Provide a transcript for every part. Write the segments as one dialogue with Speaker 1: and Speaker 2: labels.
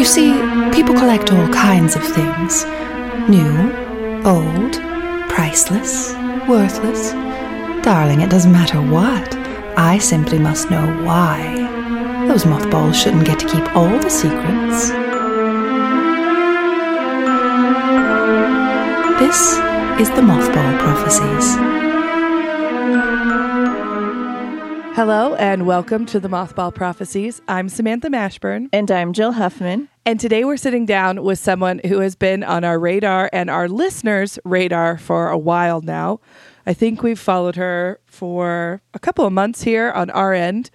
Speaker 1: You see, people collect all kinds of things new, old, priceless, worthless. Darling, it doesn't matter what. I simply must know why. Those mothballs shouldn't get to keep all the secrets. This is the Mothball Prophecies.
Speaker 2: Hello and welcome to the Mothball Prophecies. I'm Samantha Mashburn.
Speaker 3: And I'm Jill Huffman.
Speaker 2: And today we're sitting down with someone who has been on our radar and our listeners' radar for a while now. I think we've followed her for a couple of months here on our end.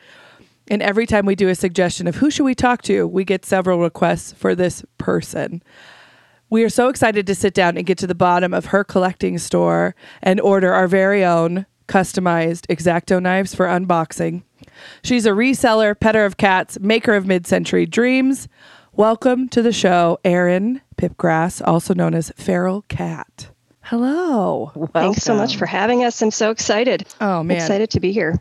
Speaker 2: And every time we do a suggestion of who should we talk to, we get several requests for this person. We are so excited to sit down and get to the bottom of her collecting store and order our very own customized X-Acto knives for unboxing. She's a reseller, petter of cats, maker of mid-century dreams. Welcome to the show, Erin Pipgras, also known as Feral Cat. Hello.
Speaker 4: Thanks so much for having us. I'm so excited.
Speaker 2: Oh man.
Speaker 4: Excited to be here.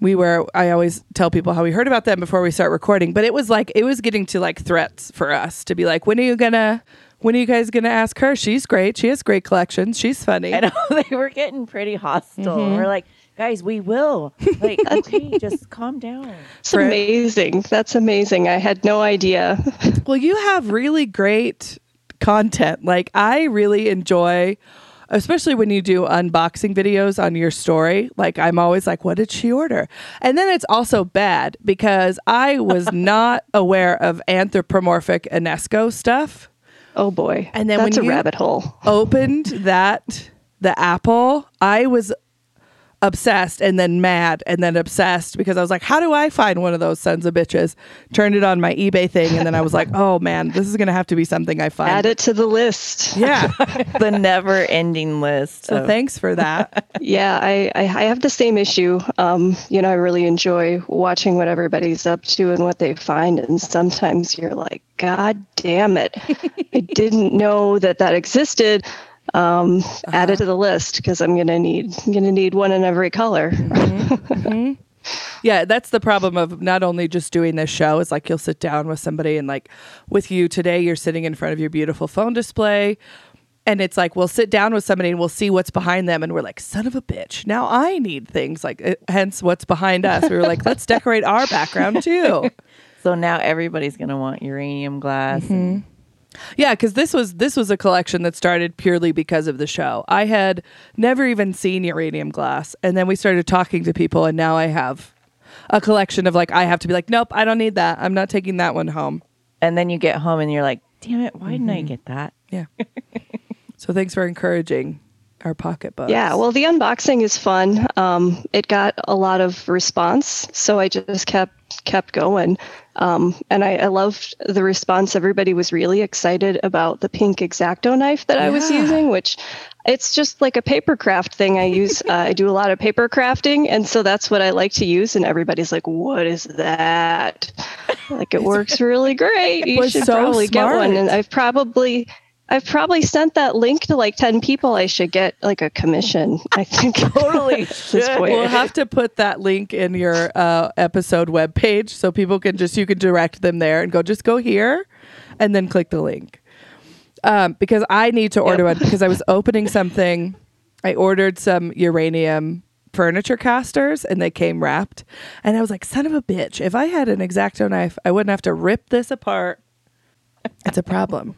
Speaker 2: we were i always tell people how we heard about them before we start recording but it was like it was getting to like threats for us to be like when are you gonna when are you guys gonna ask her she's great she has great collections she's funny
Speaker 3: I know they were getting pretty hostile.
Speaker 2: Mm-hmm.
Speaker 3: We're like, guys, we will. Like, okay, just calm down.
Speaker 4: It's
Speaker 2: For-
Speaker 4: amazing. That's amazing. I had no idea.
Speaker 2: well you have really great content like i really enjoy especially when you do unboxing videos on your story like i'm always like what did she order and then it's also bad because i was not aware of anthropomorphic Enesco stuff
Speaker 4: Oh boy.
Speaker 2: And then
Speaker 4: that's
Speaker 2: when
Speaker 4: a
Speaker 2: you-
Speaker 4: rabbit hole.
Speaker 2: opened that the apple i was obsessed and then mad and then obsessed because i was like how do i find one of those sons of bitches turned it on my ebay thing and then i was like oh man this is gonna have to be something i find
Speaker 4: Add it to the list.
Speaker 2: yeah
Speaker 3: the never ending list.
Speaker 2: so thanks for that
Speaker 4: Yeah, I, I, I have the same issue. Um, you know, I really enjoy watching what everybody's up to and what they find. And sometimes you're like, God damn it. I didn't know that that existed. Um, Add it to the list because I'm gonna need I'm gonna need one in every color.
Speaker 2: yeah that's the problem of not only just doing this show is like you'll sit down with somebody and like with you today you're sitting in front of your beautiful phone display and it's like we'll sit down with somebody and we'll see what's behind them and we're like son of a bitch now i need things like uh, hence what's behind us we were like let's decorate our background too
Speaker 3: so now everybody's going to want uranium glass.
Speaker 2: Mm-hmm.
Speaker 3: and-
Speaker 2: yeah because this was this was a collection that started purely because of the show i had never even seen uranium glass and then we started talking to people and now i have a collection of like i have to be like nope i don't need that i'm not taking that one home
Speaker 3: and then you get home and you're like, damn it, why didn't I
Speaker 2: Mm-hmm.
Speaker 3: get that?
Speaker 2: Yeah. so thanks for encouraging our pocketbooks.
Speaker 4: Yeah, well, the unboxing is fun. Um, it got a lot of response, so I just kept kept going. Um, and I, I loved the response. Everybody was really excited about the pink X-Acto knife that I was using, which it's just like a paper craft thing. I use uh, I do a lot of paper crafting, and so that's what I like to use. And everybody's like, "What is that?" Like it works really great. You should
Speaker 2: so
Speaker 4: probably get one. And I've probably I've probably sent that link to like 10 people. I should get like a commission, I think.
Speaker 3: Totally
Speaker 4: At this point.
Speaker 2: We'll have to put that link in your uh, episode webpage so people can just, you can direct them there and go, just go here and then click the link. Um, because I need to order one because I was opening something. I ordered some uranium furniture casters and they came wrapped. And I was like, son of a bitch, if I had an X-Acto knife, I wouldn't have to rip this apart. It's a problem.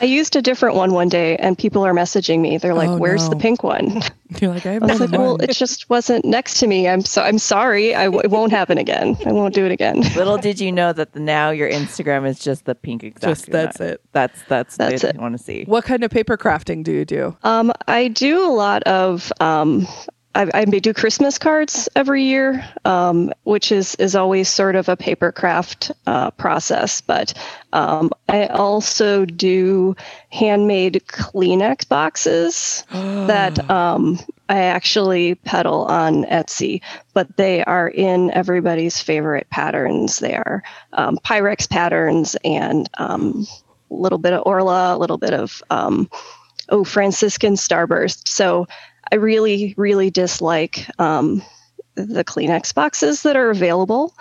Speaker 4: I used a different one one day and people are messaging me. They're like,
Speaker 2: Oh,
Speaker 4: "Where's the pink one?"
Speaker 2: You're like, I have
Speaker 4: I was like,
Speaker 2: than
Speaker 4: "Well,
Speaker 2: one.
Speaker 4: it just wasn't next to me. I'm so I'm sorry. I w- it won't happen again. I won't do it again."
Speaker 3: Little did you know that the, now your Instagram is just the pink exact.
Speaker 2: Just that's it.
Speaker 3: That's that's
Speaker 4: That's it.
Speaker 3: want to see.
Speaker 2: What kind of paper crafting do you do?
Speaker 4: Um, I do a lot of um, I, I do Christmas cards every year, um, which is is always sort of a paper craft uh, process. But um, I also do handmade Kleenex boxes that um, I actually peddle on Etsy, but they are in everybody's favorite patterns. They are um, Pyrex patterns and um, a little bit of Orla, a little bit of um, oh Franciscan Starburst. So I really, really dislike um, the Kleenex boxes that are available,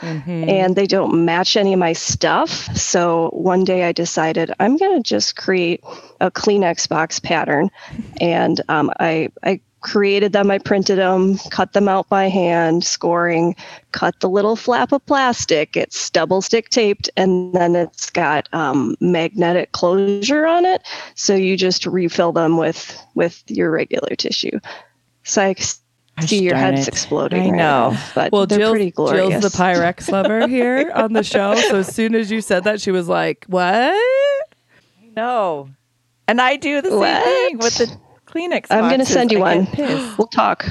Speaker 4: and they don't match any of my stuff. So one day I decided I'm going to just create a Kleenex box pattern, and um, I I created them. I printed them, cut them out by hand, scoring, cut the little flap of plastic. It's double stick taped, and then it's got um, magnetic closure on it. So you just refill them with with your regular tissue. So I c-
Speaker 3: Gosh
Speaker 4: see your heads
Speaker 3: it.
Speaker 4: exploding.
Speaker 3: I
Speaker 4: right
Speaker 3: know.
Speaker 4: now, but
Speaker 2: Well,
Speaker 4: they're
Speaker 2: Jill's,
Speaker 4: pretty glorious.
Speaker 2: Jill's the Pyrex lover here on the show. So as soon as you said that, she was like, "What?"
Speaker 3: No. And I do the same
Speaker 4: What?
Speaker 3: thing with the Kleenex.
Speaker 4: I'm gonna send you one. We'll talk.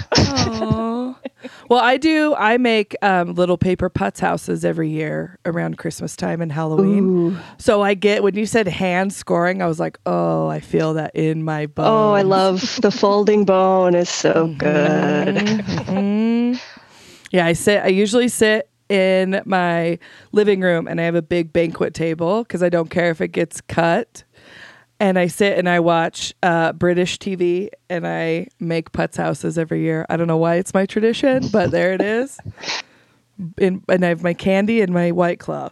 Speaker 2: Well, I do. I make um, little paper putz houses every year around Christmas time and Halloween. So I get when you said hand scoring, I was like, "Oh, I feel that in my bone.
Speaker 4: Oh, I love the folding bone. is so good.
Speaker 2: Mhm. Yeah, I sit. I usually sit in my living room, and I have a big banquet table because I don't care if it gets cut. And I sit and I watch uh, British TV, and I make putz houses every year. I don't know why it's my tradition, but there it is. In, and I have my candy and my white claw.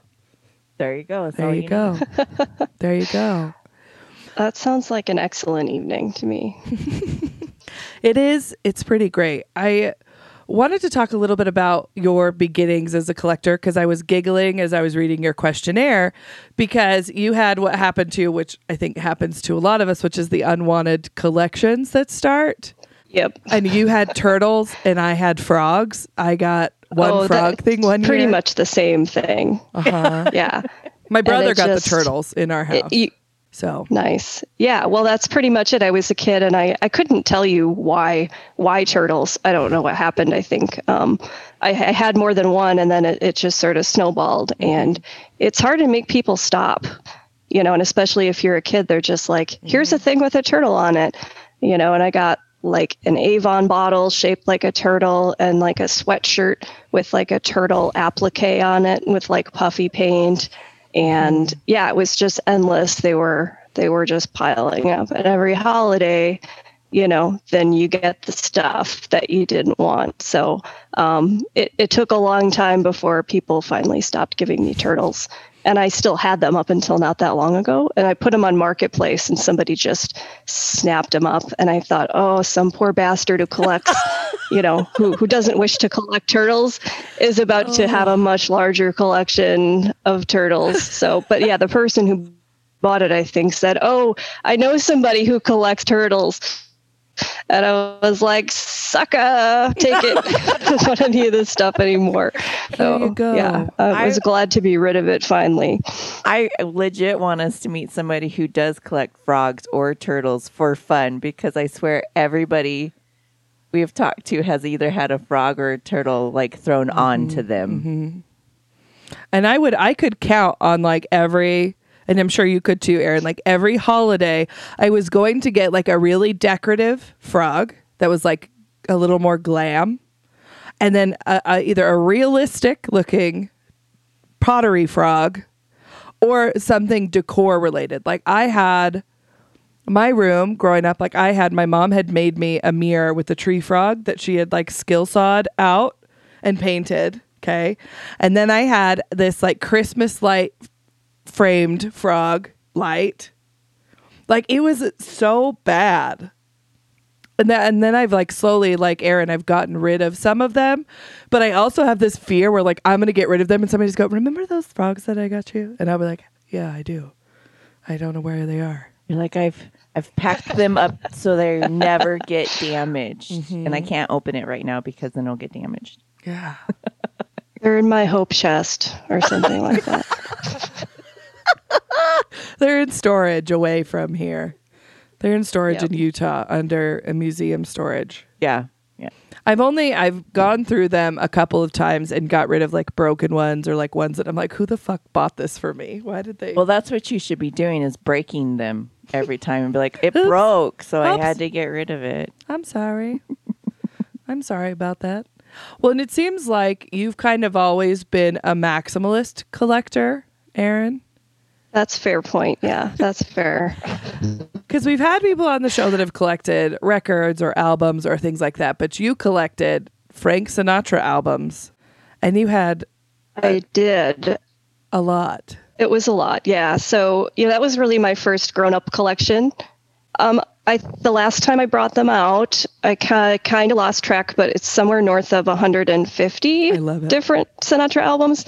Speaker 3: There you go. That's
Speaker 2: There
Speaker 3: all
Speaker 2: you
Speaker 3: need.
Speaker 2: go. there you go.
Speaker 4: That sounds like an excellent evening to me.
Speaker 2: It is. It's pretty great. I wanted to talk a little bit about your beginnings as a collector because I was giggling as I was reading your questionnaire because you had what happened to you, which I think happens to a lot of us, which is the unwanted collections that start.
Speaker 4: Yep.
Speaker 2: And you had turtles and I had frogs. I got one
Speaker 4: Oh,
Speaker 2: frog thing one
Speaker 4: Pretty
Speaker 2: year.
Speaker 4: much the same thing.
Speaker 2: Uh-huh.
Speaker 4: Yeah.
Speaker 2: My brother got
Speaker 4: just-
Speaker 2: the turtles in our house.
Speaker 4: It- you-
Speaker 2: so
Speaker 4: nice. Yeah. Well, that's pretty much it. I was a kid, and I, I couldn't tell you why why turtles. I don't know what happened. I think um, I, I had more than one, and then it, it just sort of snowballed. And it's hard to make people stop, you know. And especially if you're a kid, they're just like, "Here's a thing with a turtle on it," you know. And I got like an Avon bottle shaped like a turtle, and like a sweatshirt with like a turtle applique on it with like puffy paint and yeah it was just endless. They were they were just piling up. And every holiday you know then you get the stuff that you didn't want. So um, it, it took a long time before people finally stopped giving me turtles and i still had them up until not that long ago. And i put them on marketplace and somebody just snapped them up. And i thought oh some poor bastard who collects you know who, who doesn't wish to collect turtles is about to have a oh. much larger collection of turtles. So but yeah the person who bought it i think said oh i know somebody who collects turtles and I was like, "Sucker, take it! I don't want any of this stuff anymore." So
Speaker 2: you go.
Speaker 4: yeah, I was
Speaker 3: I-
Speaker 4: glad to be rid of it finally.
Speaker 3: I legit want us to meet somebody who does collect frogs or turtles for fun because I swear everybody we have talked to has either had a frog or a turtle like thrown mm-hmm. onto them. Mm-hmm.
Speaker 2: And I would I could count on like every and I'm sure you could too, Erin, like every holiday I was going to get like a really decorative frog that was like a little more glam. And then either a realistic looking pottery frog or something decor related. Like I had my room growing up, like I had my mom had made me a mirror with a tree frog that she had like skill sawed out and painted. Okay. And then I had this like Christmas light framed frog light. Like it was so bad. And then, and then I've like slowly, like Erin, I've gotten rid of some of them. But I also have this fear where like I'm going to get rid of them and somebody's go, Remember those frogs that I got you? And I'll be like, Yeah, I do. I don't know where they are.
Speaker 3: You're like I've I've packed them up so they never get damaged, mm-hmm. and I can't open it right now because then it'll get damaged.
Speaker 2: Yeah.
Speaker 4: They're in my hope chest or something like that.
Speaker 2: They're in storage away from here. They're in storage
Speaker 4: Yep.
Speaker 2: in Utah under a museum storage.
Speaker 3: Yeah, yeah.
Speaker 2: I've only I've gone through them a couple of times and got rid of like broken ones or like ones that I'm like, who the fuck bought this for me? Why did they?
Speaker 3: Well, that's what you should be doing is breaking them every time and be like, it
Speaker 2: Oops.
Speaker 3: broke, so I had to get rid of it.
Speaker 2: I'm sorry. I'm sorry about that. Well, and it seems like you've kind of always been a maximalist collector, Erin.
Speaker 4: That's fair point. Yeah, that's fair.
Speaker 2: Because we've had people on the show that have collected records or albums or things like that, but you collected Frank Sinatra albums, and you had
Speaker 4: I did.
Speaker 2: a lot.
Speaker 4: It was a lot, yeah. So yeah, that was really my first grown-up collection. Um, I the last time I brought them out, I ki- kind of lost track, but it's somewhere north of 150
Speaker 2: I love it.
Speaker 4: different Sinatra albums.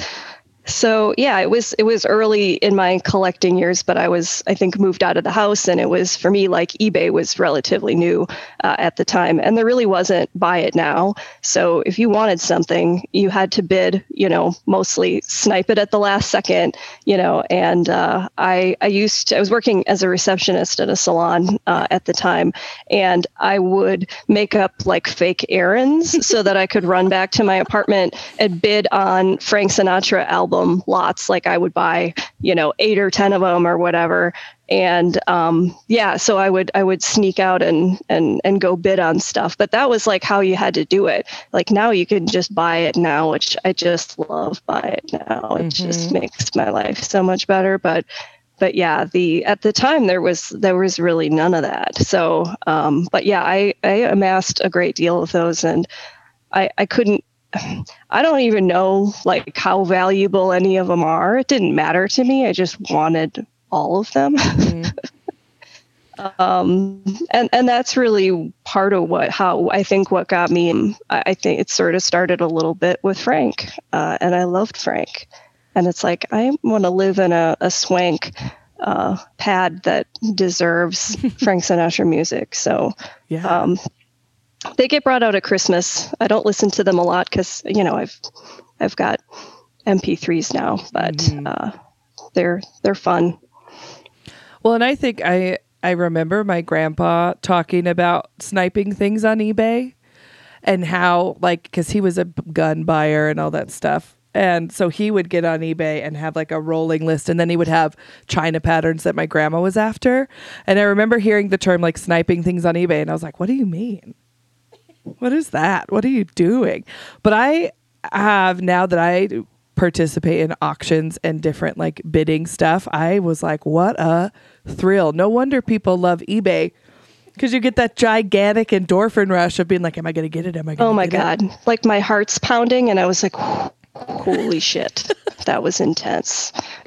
Speaker 4: So yeah, it was it was early in my collecting years, but I was I think moved out of the house, and it was for me like eBay was relatively new uh, at the time, and there really wasn't buy it now. So if you wanted something, you had to bid, you know, mostly snipe it at the last second, you know. And uh, I I used to, I was working as a receptionist at a salon uh, at the time, and I would make up like fake errands so that I could run back to my apartment and bid on Frank Sinatra lots. Like I would buy, you know, eight or ten of them or whatever. And um, yeah, so I would I would sneak out and and and go bid on stuff. But that was like how you had to do it. Like now you can just buy it now, which I just love buy it now. It just makes my life so much better. But but yeah the at the time there was there was really none of that so um but yeah i i amassed a great deal of those and i i couldn't i don't even know like how valuable any of them are. It didn't matter to me. I just wanted all of them. Um and and that's really part of what how i think what got me i I think it sort of started a little bit with frank uh, and i loved frank. And it's like I want to live in a, a swank uh, pad that deserves Frank Sinatra music. So
Speaker 2: Yeah.
Speaker 4: um, they get brought out at Christmas. I don't listen to them a lot because you know I've I've got MP3s now, but uh, they're they're fun.
Speaker 2: Well, and I think I I remember my grandpa talking about sniping things on eBay and how like cuz he was a gun buyer and all that stuff. And so he would get on eBay and have like a rolling list and then he would have china patterns that my grandma was after. And I remember hearing the term like sniping things on eBay and I was like, "What do you mean?" What is that? What are you doing? But I have now that I participate in auctions and different like bidding stuff, I was like, what a thrill. No wonder people love eBay because you get that gigantic endorphin rush of being like, am I going to get it? Am I going to
Speaker 4: Oh my
Speaker 2: get it?
Speaker 4: god! Like my heart's pounding, and I was like, "Holy shit, that was intense."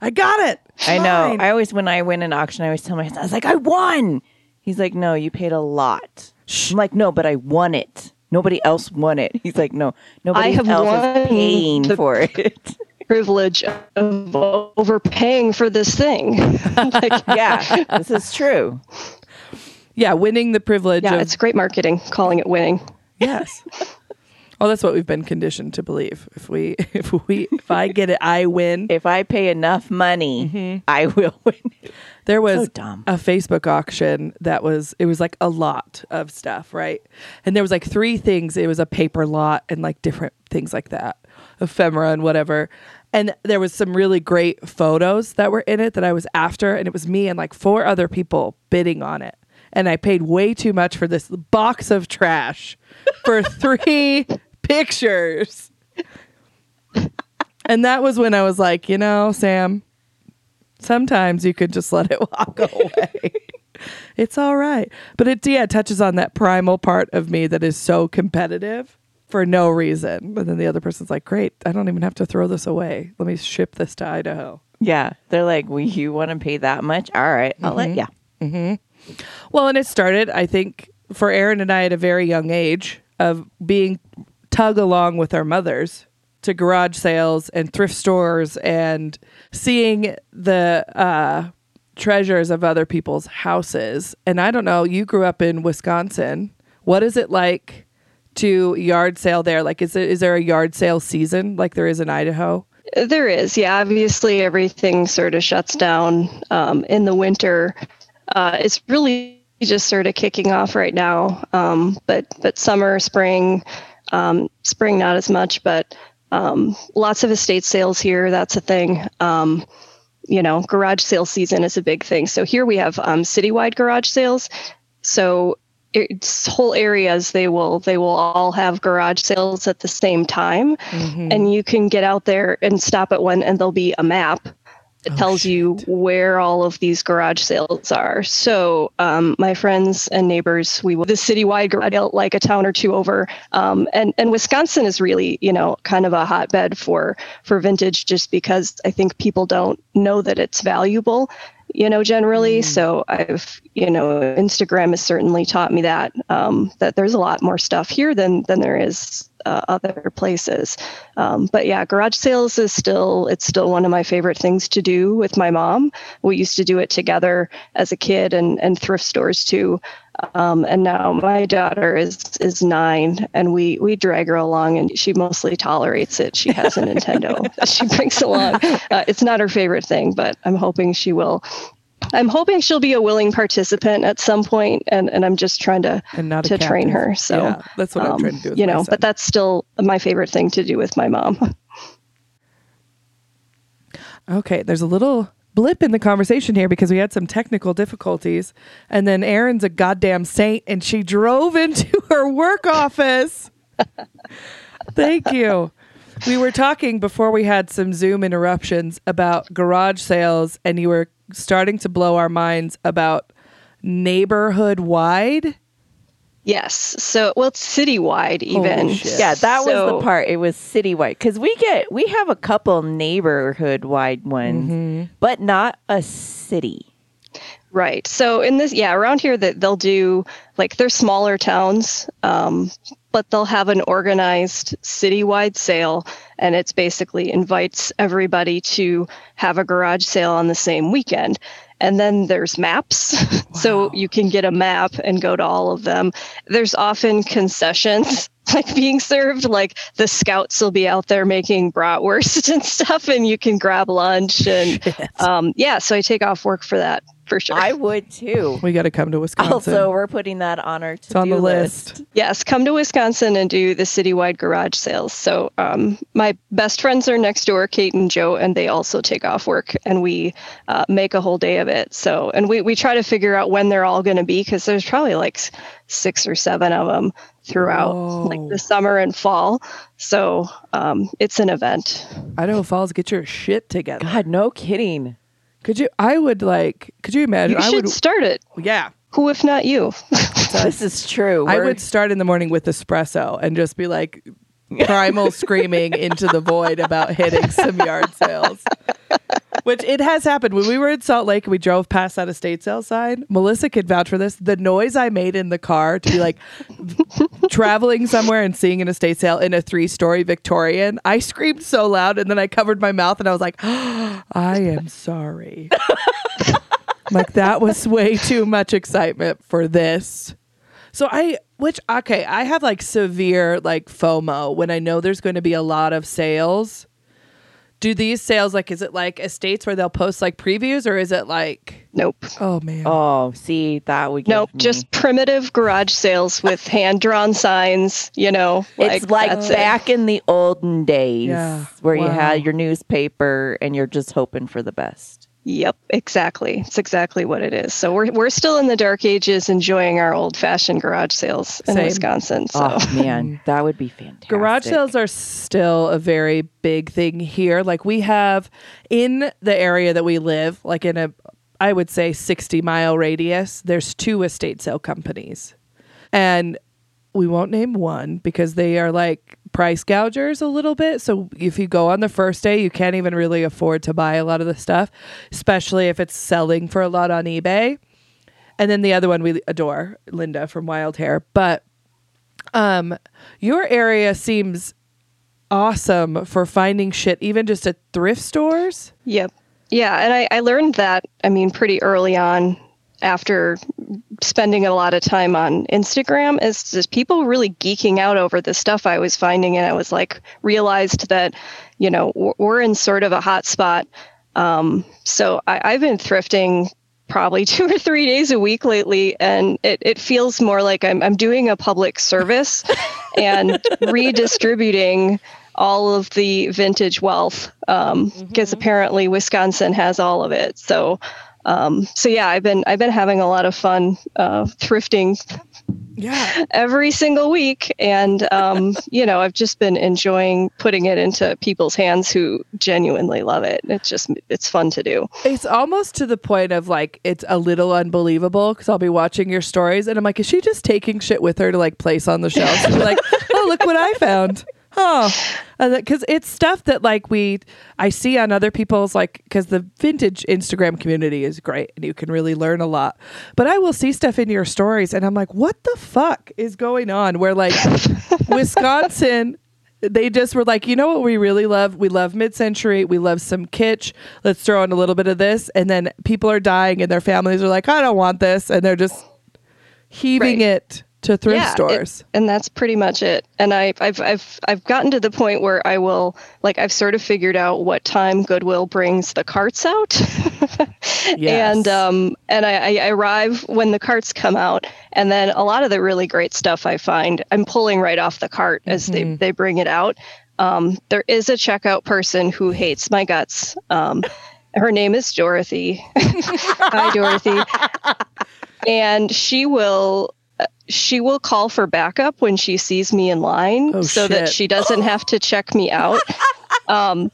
Speaker 2: I got it.
Speaker 3: I know.
Speaker 2: Mine.
Speaker 3: I always, when I win an auction, I always tell my husband, I was like, I won. He's like, no, you paid a lot. I'm like, no, but I won it. Nobody else won it. He's like, no, nobody
Speaker 4: have
Speaker 3: else
Speaker 4: won
Speaker 3: is paying
Speaker 4: the-
Speaker 3: for it.
Speaker 4: Privilege of overpaying for this thing. like,
Speaker 3: yeah, this is true.
Speaker 2: yeah, winning the privilege
Speaker 4: yeah,
Speaker 2: of
Speaker 4: it's great marketing calling it winning.
Speaker 2: yes. Well, that's what we've been conditioned to believe. If we, if we, if I get it, I win.
Speaker 3: If I pay enough money, mm-hmm. I will win.
Speaker 2: There was
Speaker 3: So
Speaker 2: a Facebook auction that was it was like a lot of stuff, right? And there was like three things. It was a paper lot and like different things like that, ephemera and whatever. And there was some really great photos that were in it that I was after, and it was me and like four other people bidding on it. And I paid way too much for this box of trash for three pictures. And that was when I was like, you know, Sam, sometimes you could just let it walk away. it's all right. But it yeah, touches on that primal part of me that is so competitive for no reason. But then the other person's like, Great, I don't even have to throw this away. Let me ship this to Idaho.
Speaker 3: Yeah. They're like, well, you want to pay that much? All right, I'll let mm-hmm. you. Mm-hmm.
Speaker 2: Well, and it started, I think, for Erin and I at a very young age of being tug along with our mothers to garage sales and thrift stores and seeing the uh, treasures of other people's houses. And I don't know, you grew up in Wisconsin. What is it like to yard sale there? Like, is, it, is there a yard sale season like there is in Idaho?
Speaker 4: There is, yeah. Obviously, everything sort of shuts down um, in the winter. Uh, it's really just sort of kicking off right now. Um, but but summer, spring, um, spring not as much, but um, lots of estate sales here. That's a thing. Um, you know, garage sale season is a big thing. So here we have um, citywide garage sales. So it's whole areas they will they will all have garage sales at the same time and you can get out there and stop at one and there'll be a map it tells you where all of these garage sales are. So um, my friends and neighbors, we the citywide garage sale, like a town or two over, um, and and Wisconsin is really you know kind of a hotbed for for vintage, just because I think people don't know that it's valuable you know generally mm. so i've you know instagram has certainly taught me that um, that there's a lot more stuff here than than there is uh, other places. Um, but yeah, garage sales is still it's still one of my favorite things to do with my mom. We used to do it together as a kid and and thrift stores too. Um, and now my daughter is is nine, and we we drag her along, and she mostly tolerates it. She has a Nintendo that she brings along. Uh, it's not her favorite thing, but I'm hoping she will I'm hoping she'll be a willing participant at some point, and, and I'm just trying to to train her. So
Speaker 2: yeah, that's what um, I'm trying to do.
Speaker 4: you know, but that's still my favorite thing to do with my mom.
Speaker 2: okay, there's a little blip in the conversation here because we had some technical difficulties, and then Erin's a goddamn saint, and she drove into her work office. Thank you. We were talking before we had some Zoom interruptions about garage sales, and you were starting to blow our minds about neighborhood wide.
Speaker 4: Yes. So, well, it's citywide even.
Speaker 3: Yeah, that so, was the part. It was citywide because we get we have a couple neighborhood wide ones, mm-hmm. but not a city.
Speaker 4: Right. So in this, yeah, around here that they'll do like they're smaller towns, um, but they'll have an organized citywide sale, and it's basically invites everybody to have a garage sale on the same weekend. And then there's maps, wow. so you can get a map and go to all of them. There's often concessions like being served like the scouts will be out there making bratwurst and stuff and you can grab lunch and um, yeah so i take off work for that for sure.
Speaker 3: I would too.
Speaker 2: We got to come to Wisconsin.
Speaker 3: Also, we're putting that on our to-do
Speaker 2: on the list.
Speaker 3: list.
Speaker 4: Yes, come to Wisconsin and do the citywide garage sales. So, um, my best friends are next door, Kate and Joe, and they also take off work, and we uh, make a whole day of it. So, and we we try to figure out when they're all going to be because there's probably like six or seven of them throughout Whoa. like the summer and fall. So, um, it's an event.
Speaker 2: Idaho Falls, get your shit together.
Speaker 3: God, no kidding.
Speaker 2: Could you? I would like. Could you imagine?
Speaker 4: You
Speaker 2: I
Speaker 4: should
Speaker 2: would
Speaker 4: start it.
Speaker 2: Yeah.
Speaker 4: Who if not you?
Speaker 3: this is true.
Speaker 2: I would start in the morning with espresso and just be like primal screaming into the void about hitting some yard sales. Which it has happened when we were in Salt Lake and we drove past that estate sale sign. Melissa could vouch for this. The noise I made in the car to be like traveling somewhere and seeing an estate sale in a three story Victorian, I screamed so loud and then I covered my mouth and I was like, oh, I am sorry. like that was way too much excitement for this. So I, which okay, I have like severe like FOMO when I know there's going to be a lot of sales do these sales like is it like estates where they'll post like previews or is it like
Speaker 4: nope
Speaker 2: oh man
Speaker 3: oh see that would
Speaker 4: nope just primitive garage sales with hand drawn signs you know
Speaker 3: it's like, like back it. in the olden days yeah. where wow. you had your newspaper and you're just hoping for the best
Speaker 4: Yep, exactly. It's exactly what it is. So we're we're still in the dark ages, enjoying our old fashioned garage sales in Same. Wisconsin. So.
Speaker 3: Oh man, that would be fantastic.
Speaker 2: Garage sales are still a very big thing here. Like we have in the area that we live, like in a I would say 60 mile radius, there's two estate sale companies. And we won't name one because they are like price gougers a little bit. So if you go on the first day, you can't even really afford to buy a lot of the stuff, especially if it's selling for a lot on eBay. And then the other one we adore, Linda from Wild Hair. But um your area seems awesome for finding shit even just at thrift stores.
Speaker 4: Yep. Yeah, and I, I learned that I mean pretty early on after spending a lot of time on Instagram is just people really geeking out over the stuff I was finding. And I was like, realized that, you know, we're in sort of a hot spot. Um, so I, I've been thrifting probably two or three days a week lately and it, it feels more like I'm, I'm doing a public service and redistributing all of the vintage wealth because um, mm-hmm. apparently wisconsin has all of it so Um, so yeah, I've been I've been having a lot of fun uh, thrifting
Speaker 2: Yeah.
Speaker 4: every single week, and um, you know I've just been enjoying putting it into people's hands who genuinely love it. It's just it's fun to do.
Speaker 2: It's almost to the point of like it's a little unbelievable because I'll be watching your stories and I'm like, is she just taking shit with her to like place on the shelves? Like, oh, look what I found. Oh, because it's stuff that like we I see on other people's like because the vintage Instagram community is great and you can really learn a lot. But I will see stuff in your stories and I'm like, what the fuck is going on? Where like Wisconsin they just were like, you know what we really love? We love mid century. We love some kitsch. Let's throw in a little bit of this. And then people are dying and their families are like, I don't want this. And they're just heaving
Speaker 4: Right.
Speaker 2: it to thrift
Speaker 4: Yeah, it-
Speaker 2: stores.
Speaker 4: and that's pretty much it. And I, I've I've I've gotten to the point where I will like I've sort of figured out what time Goodwill brings the carts out, and um and I, I arrive when the carts come out, and then a lot of the really great stuff I find I'm pulling right off the cart as they they bring it out. Um, there is a checkout person who hates my guts. Um, her name is Dorothy. Hi, Dorothy. and she will she will call for backup when she sees me in line
Speaker 2: Oh,
Speaker 4: so that she doesn't have to check me out um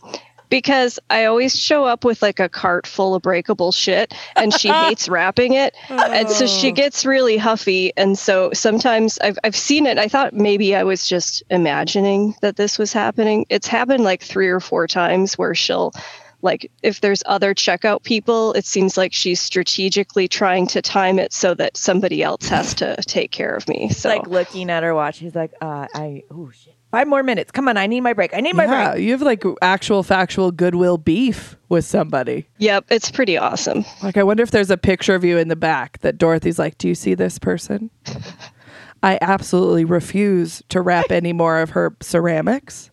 Speaker 4: because I always show up with like a cart full of breakable shit and she hates wrapping it. And so she
Speaker 2: Oh.
Speaker 4: gets really huffy. And so sometimes I've, I've seen it. I thought maybe I was just imagining that this was happening. It's happened like three or four times where she'll, like, if there's other checkout people, it seems like she's strategically trying to time it so that somebody else has to take care of me. So,
Speaker 3: like looking at her watch. He's like, uh, I oh shit, five more minutes. Come on, I need my break. I need my
Speaker 2: yeah,
Speaker 3: break.
Speaker 2: you have like actual factual goodwill beef with somebody.
Speaker 4: yep, it's pretty awesome.
Speaker 2: Like, I wonder if there's a picture of you in the back that Dorothy's like, Do you see this person? I absolutely refuse to wrap any more of her ceramics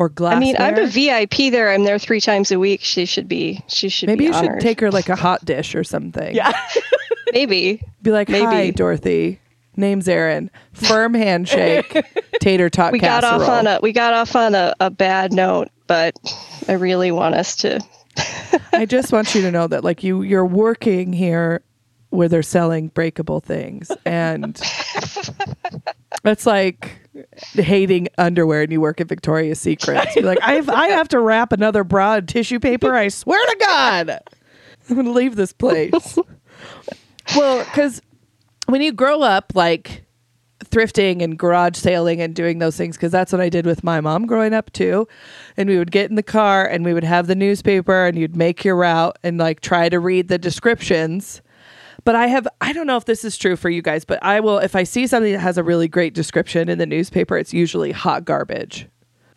Speaker 2: or glassware.
Speaker 4: I mean, I'm a VIP there. I'm there three times a week. She should be. She should
Speaker 2: Maybe
Speaker 4: be
Speaker 2: you
Speaker 4: honored.
Speaker 2: should take her like a hot dish or something.
Speaker 3: Yeah.
Speaker 4: Maybe.
Speaker 2: Be like, Hi, Dorothy. Name's Erin. Firm handshake. Tater tot
Speaker 4: We got off on a we got off on a, a bad note, but I really want us to.
Speaker 2: I just want you to know that like you you're working here where they're selling breakable things and it's like hating underwear and you work at Victoria's Secret. You're like I have, I have to wrap another bra in tissue paper. I swear to God, I'm gonna leave this place. well, because when you grow up, like thrifting and garage sailing and doing those things because that's what I did with my mom growing up too. And we would get in the car and we would have the newspaper and you'd make your route and like try to read the descriptions. But I have I don't know if this is true for you guys, but I will if I see something that has a really great description in the newspaper, it's usually hot garbage.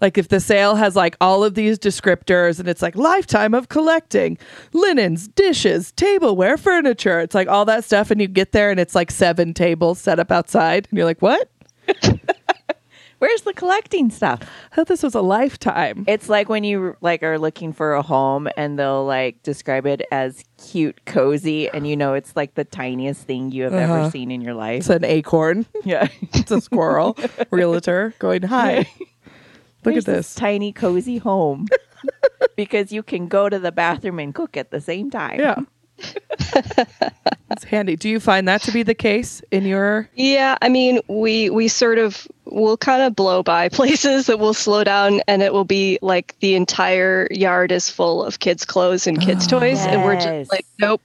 Speaker 2: Like if the sale has like all of these descriptors and it's like lifetime of collecting linens, dishes, tableware, furniture, it's like all that stuff and you get there and it's like seven tables set up outside and you're like, "What?
Speaker 3: Where's the collecting stuff?
Speaker 2: I thought this was a lifetime."
Speaker 3: It's like when you like are looking for a home and they'll like describe it as cute, cozy, and you know it's like the tiniest thing you have
Speaker 2: Uh-huh.
Speaker 3: ever seen in your life.
Speaker 2: It's an acorn.
Speaker 3: yeah.
Speaker 2: It's a squirrel. Realtor going, "Hi. Look
Speaker 3: Here's
Speaker 2: at this."
Speaker 3: tiny, cozy home. because you can go to the bathroom and cook at the same time.
Speaker 2: Yeah. It's handy. Do you find that to be the case in your
Speaker 4: Yeah, I mean, we we sort of will kind of blow by places that will slow down, and it will be like the entire yard is full of kids' clothes and kids' oh. toys, and we're just like, nope,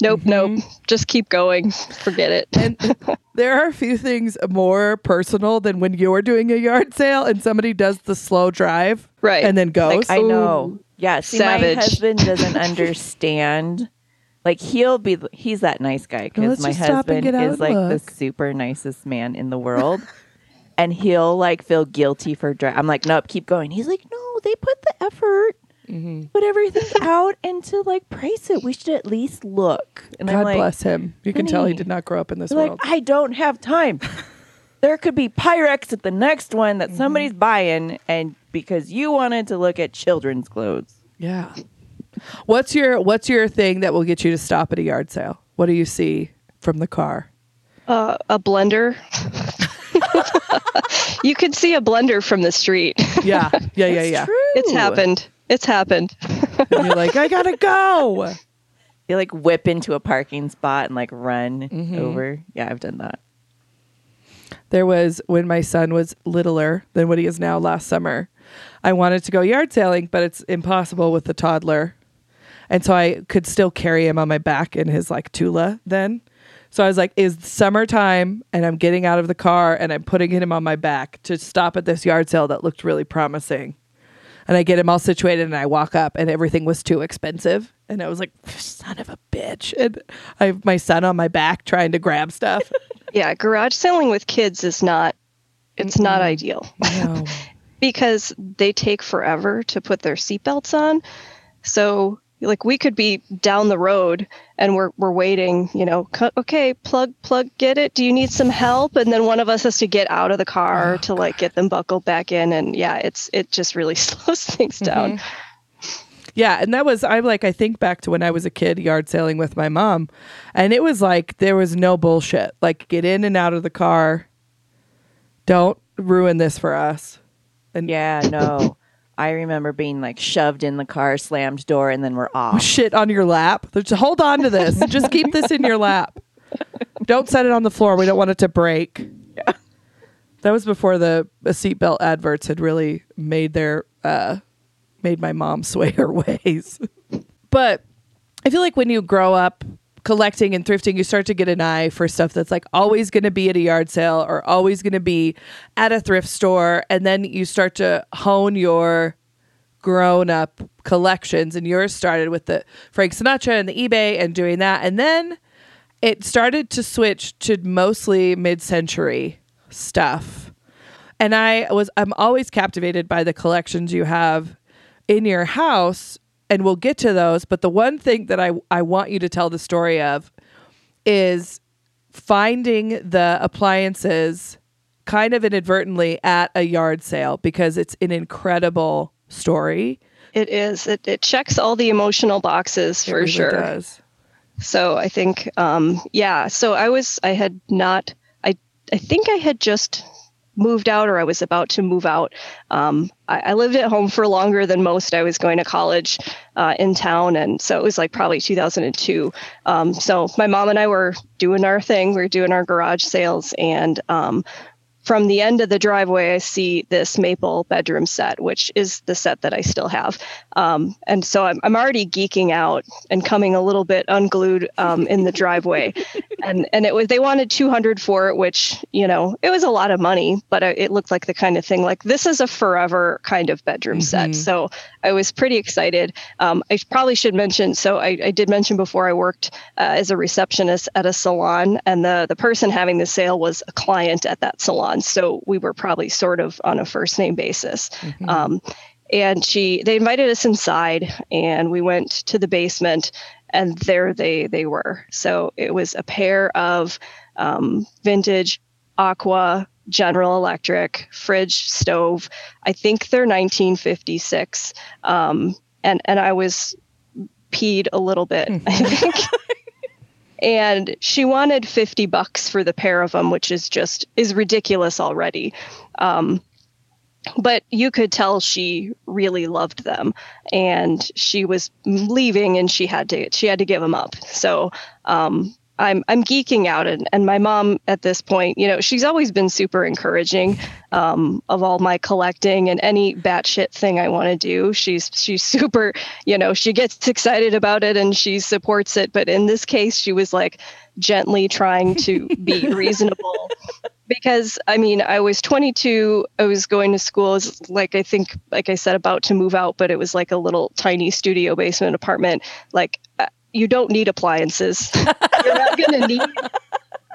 Speaker 4: nope, mm-hmm. nope, just keep going, forget it.
Speaker 2: And there are a few things more personal than when you're doing a yard sale and somebody does the slow drive
Speaker 4: Right.
Speaker 2: and then goes.
Speaker 3: I know. Yeah. See,
Speaker 4: Savage.
Speaker 3: my husband doesn't understand. Like he'll be, he's that nice guy because my
Speaker 2: just stop and
Speaker 3: husband is like
Speaker 2: look.
Speaker 3: the super nicest man in the world, and he'll like feel guilty for dri I'm like, nope, keep going. He's like, no, they put the effort,
Speaker 2: Mm-hmm.
Speaker 3: put everything out, and to like price it, we should at least look. And I'm
Speaker 2: God
Speaker 3: like,
Speaker 2: bless him. You can tell he did not grow up in this
Speaker 3: They're like,
Speaker 2: world.
Speaker 3: I don't have time. there could be Pyrex at the next one
Speaker 2: Mm-hmm.
Speaker 3: that somebody's buying, and because you wanted to look at children's clothes.
Speaker 2: yeah. What's your what's your thing that will get you to stop at a yard sale? What do you see from the car?
Speaker 4: Uh, a blender. you could see a blender from the street.
Speaker 2: Yeah. Yeah, yeah, yeah.
Speaker 3: True.
Speaker 4: It's happened. It's happened.
Speaker 2: And you're like, I gotta go.
Speaker 3: You like whip into a parking spot and like run
Speaker 2: Mm-hmm.
Speaker 3: over. Yeah, I've done that.
Speaker 2: There was when my son was littler than what he is now last summer. I wanted to go yard sailing, but it's impossible with the toddler. And so I could still carry him on my back in his like Tula then. So I was like, is summertime and I'm getting out of the car and I'm putting him on my back to stop at this yard sale that looked really promising. And I get him all situated and I walk up and everything was too expensive. And I was like, son of a bitch. And I have my son on my back trying to grab stuff.
Speaker 4: Yeah, garage selling with kids is not it's not mm-hmm. ideal
Speaker 2: no.
Speaker 4: because they take forever to put their seatbelts on. So like we could be down the road and we're we're waiting, you know, okay, plug plug get it. Do you need some help? And then one of us has to get out of the car oh, to like get them buckled back in and yeah, it's it just really slows things mm-hmm. down.
Speaker 2: Yeah, and that was I like I think back to when I was a kid yard sailing with my mom, and it was like there was no bullshit. Like get in and out of the car. Don't ruin this for us. And
Speaker 3: Yeah, no. I remember being like shoved in the car, slammed door, and then we're off.
Speaker 2: shit on your lap. Just hold on to this. Just keep this in your lap. Don't set it on the floor. We don't want it to break.
Speaker 3: Yeah.
Speaker 2: That was before the, seatbelt adverts had really made their uh, made my mom sway her ways. but I feel like when you grow up collecting and thrifting, you start to get an eye for stuff that's like always going to be at a yard sale or always going to be at a thrift store, and then you start to hone your grown up collections and yours started with the Frank Sinatra and the eBay and doing that and then it started to switch to mostly mid-century stuff. And I was I'm always captivated by the collections you have in your house and we'll get to those, but the one thing that I I want you to tell the story of is finding the appliances kind of inadvertently at a yard sale because it's an incredible story.
Speaker 4: It is. It it checks all the emotional boxes
Speaker 2: It
Speaker 4: for
Speaker 2: really
Speaker 4: sure.
Speaker 2: does.
Speaker 4: So I think, um, yeah. So I was, I had not, I, I think I had just moved out or I was about to move out. Um, I, I lived at home for longer than most. I was going to college uh, in town, and so it was like probably 2002. Um, so my mom and I were doing our thing. We were doing our garage sales, and um, from the end of the driveway, I see this maple bedroom set, which is the set that I still have. Um, and so I'm, I'm already geeking out and coming a little bit unglued um, in the driveway. and and it was they wanted 200 for it, which you know it was a lot of money, but it looked like the kind of thing like this is a forever kind of bedroom set. So I was pretty excited. Um, I probably should mention. So I, I did mention before I worked uh, as a receptionist at a salon, and the the person having the sale was a client at that salon. So we were probably sort of on a first name basis. Um, and she they invited us inside, and we went to the basement, and there they they were. So it was a pair of um, vintage Aqua General Electric fridge stove. I think they're 1956. Um, and and I was peed a little bit. I think. and she wanted 50 bucks for the pair of them, which is just is ridiculous already. Um, but you could tell she really loved them and she was leaving and she had to she had to give them up so um, I'm I'm geeking out and, and my mom at this point, you know, she's always been super encouraging um, of all my collecting and any batshit thing I want to do. She's she's super, you know, she gets excited about it and she supports it. But in this case, she was like gently trying to be reasonable because I mean, I was 22. I was going to school. I was like I think, like I said, about to move out, but it was like a little tiny studio basement apartment. Like you don't need appliances. you're not going to need.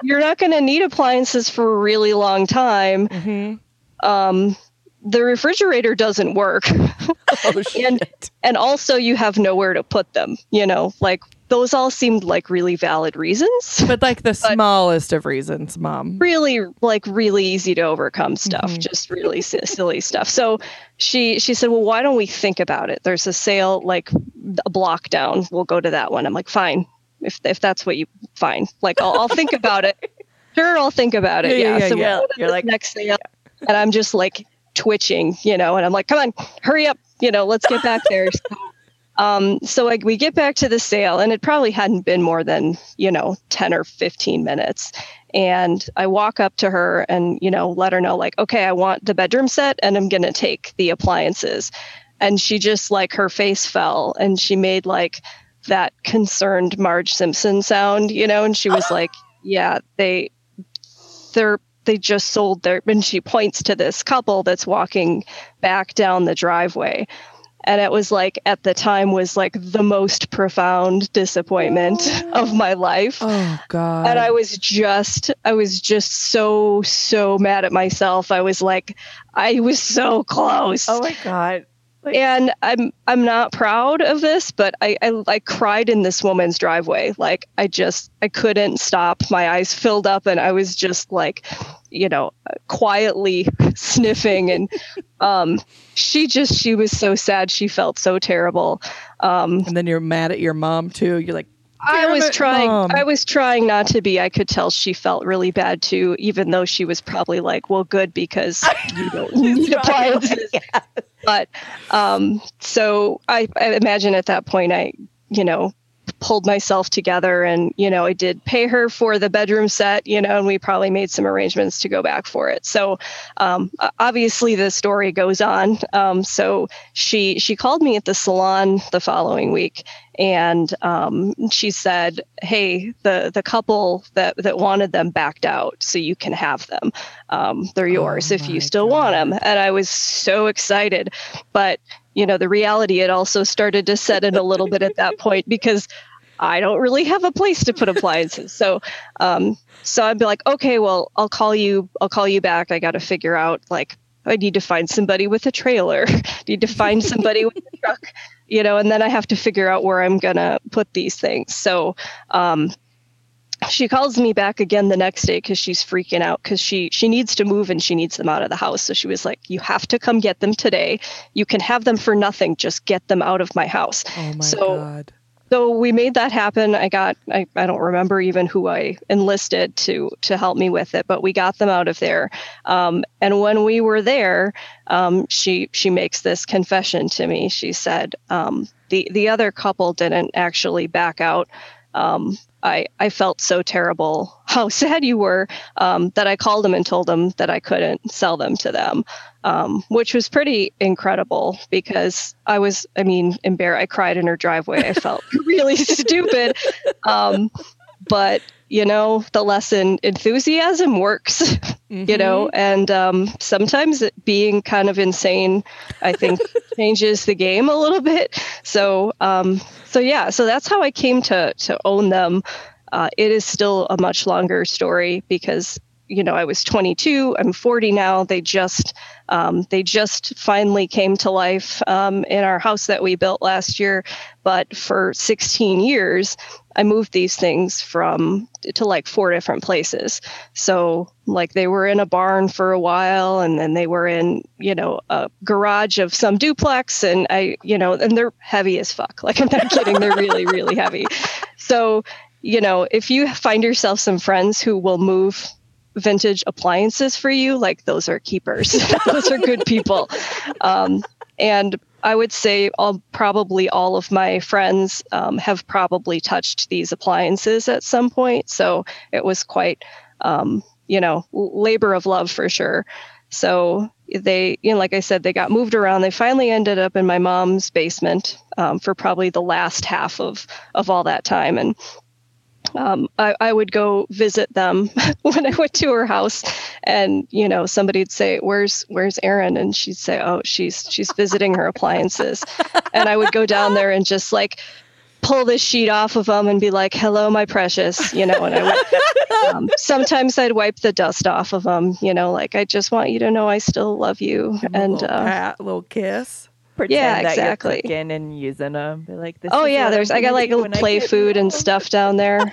Speaker 4: You're not going to need appliances for a really long time. Um, the refrigerator doesn't work,
Speaker 2: Oh
Speaker 4: and and also you have nowhere to put them. You know, like those all seemed like really valid reasons.
Speaker 2: but like the smallest of reasons, mom.
Speaker 4: really like really easy to overcome mm-hmm. stuff just really si- silly stuff. So she she said well why don't we think about it? There's a sale like a block down. We'll go to that one. I'm like fine. If if that's what you find, like i'll, I'll think about it. Sure i'll think about it.
Speaker 2: Yeah,
Speaker 4: yeah,
Speaker 2: yeah,
Speaker 4: so
Speaker 2: yeah.
Speaker 4: we'll go to
Speaker 3: You're like-
Speaker 4: next sale and i'm just like twitching you know and i'm like come on hurry up. You know let's get back there. So, Um, so like we get back to the sale, and it probably hadn't been more than you know ten or fifteen minutes. And I walk up to her and you know let her know like, okay, I want the bedroom set, and I'm gonna take the appliances. And she just like her face fell, and she made like that concerned Marge Simpson sound, you know, and she was like, yeah, they they're they just sold their and she points to this couple that's walking back down the driveway and it was like at the time was like the most profound disappointment of my life.
Speaker 2: Oh God.
Speaker 4: and i was just i was just so so mad at myself. I was like i was so close.
Speaker 3: Oh my god.
Speaker 4: and i'm i'm not proud of this but I, I i cried in this woman's driveway. Like i just i couldn't stop. My eyes filled up and i was just like you know quietly sniffing and um she just she was so sad she felt so terrible um
Speaker 2: and then you're mad at your mom too. You're like,
Speaker 4: I was
Speaker 2: it,
Speaker 4: trying
Speaker 2: Mom.
Speaker 4: I was trying not to be. I could tell she felt really bad too, even though she was probably like, well, good because you don't need appliances. But um, so I, I imagine at that point I, you know, pulled myself together and, you know, I did pay her for the bedroom set, you know, and we probably made some arrangements to go back for it. So um, obviously the story goes on. Um, so she she called me at the salon the following week and um, she said, "Hey, the the couple that that wanted them backed out, so you can have them. Um, they're yours if you still want them." And I was so excited, but you know, the reality it also started to set in a little bit at that point because I don't really have a place to put appliances. So, um, so I'd be like, okay, well, I'll call you. I'll call you back. I got to figure out like I need to find somebody with a trailer. need to find somebody with a truck, you know, and then I have to figure out where I'm gonna put these things. So, um, she calls me back again the next day because she's freaking out because she she needs to move and she needs them out of the house. So she was like, "You have to come get them today. You can have them for nothing. Just get them out of my house."
Speaker 2: oh my
Speaker 4: So-
Speaker 2: God.
Speaker 4: so we made that happen i got I, I don't remember even who i enlisted to to help me with it but we got them out of there um, and when we were there um, she she makes this confession to me she said um, the the other couple didn't actually back out um, I, I felt so terrible how sad you were um, that I called them and told them that I couldn't sell them to them, um, which was pretty incredible because I was, I mean, embarrassed. I cried in her driveway. I felt really stupid. Um, but, you know, the lesson enthusiasm works, you know, and um, sometimes it being kind of insane, I think, changes the game a little bit. So, um, so yeah, so that's how I came to to own them. Uh, it is still a much longer story because you know I was 22. I'm 40 now. They just um, they just finally came to life um, in our house that we built last year. But for 16 years, I moved these things from to like four different places. So like they were in a barn for a while, and then they were in you know a garage of some duplex, and I you know and they're heavy as fuck. Like I'm not kidding, they're really really heavy. So you know if you find yourself some friends who will move vintage appliances for you like those are keepers those are good people um, and i would say all, probably all of my friends um, have probably touched these appliances at some point. So it was quite um, you know labor of love for sure. So they you know like i said they got moved around. They finally ended up in my mom's basement um, for probably the last half of of all that time. And um, I, I would go visit them when I went to her house, and you know somebody'd say, "Where's Where's Erin?" and she'd say, "Oh, she's she's visiting her appliances," and I would go down there and just like pull the sheet off of them and be like, "Hello, my precious," you know. And I would um, sometimes I'd wipe the dust off of them, you know, like I just want you to know I still love you,
Speaker 2: Give 'em a
Speaker 4: and
Speaker 2: little
Speaker 4: uh,
Speaker 2: pat, a little kiss.
Speaker 3: Pretend
Speaker 4: Yeah,
Speaker 3: that
Speaker 4: exactly.
Speaker 3: you're cooking and using them. Be like, this
Speaker 4: Oh
Speaker 3: is
Speaker 4: yeah, there's
Speaker 3: I'm
Speaker 4: got like a
Speaker 3: when
Speaker 4: play
Speaker 3: get
Speaker 4: food and stuff down there.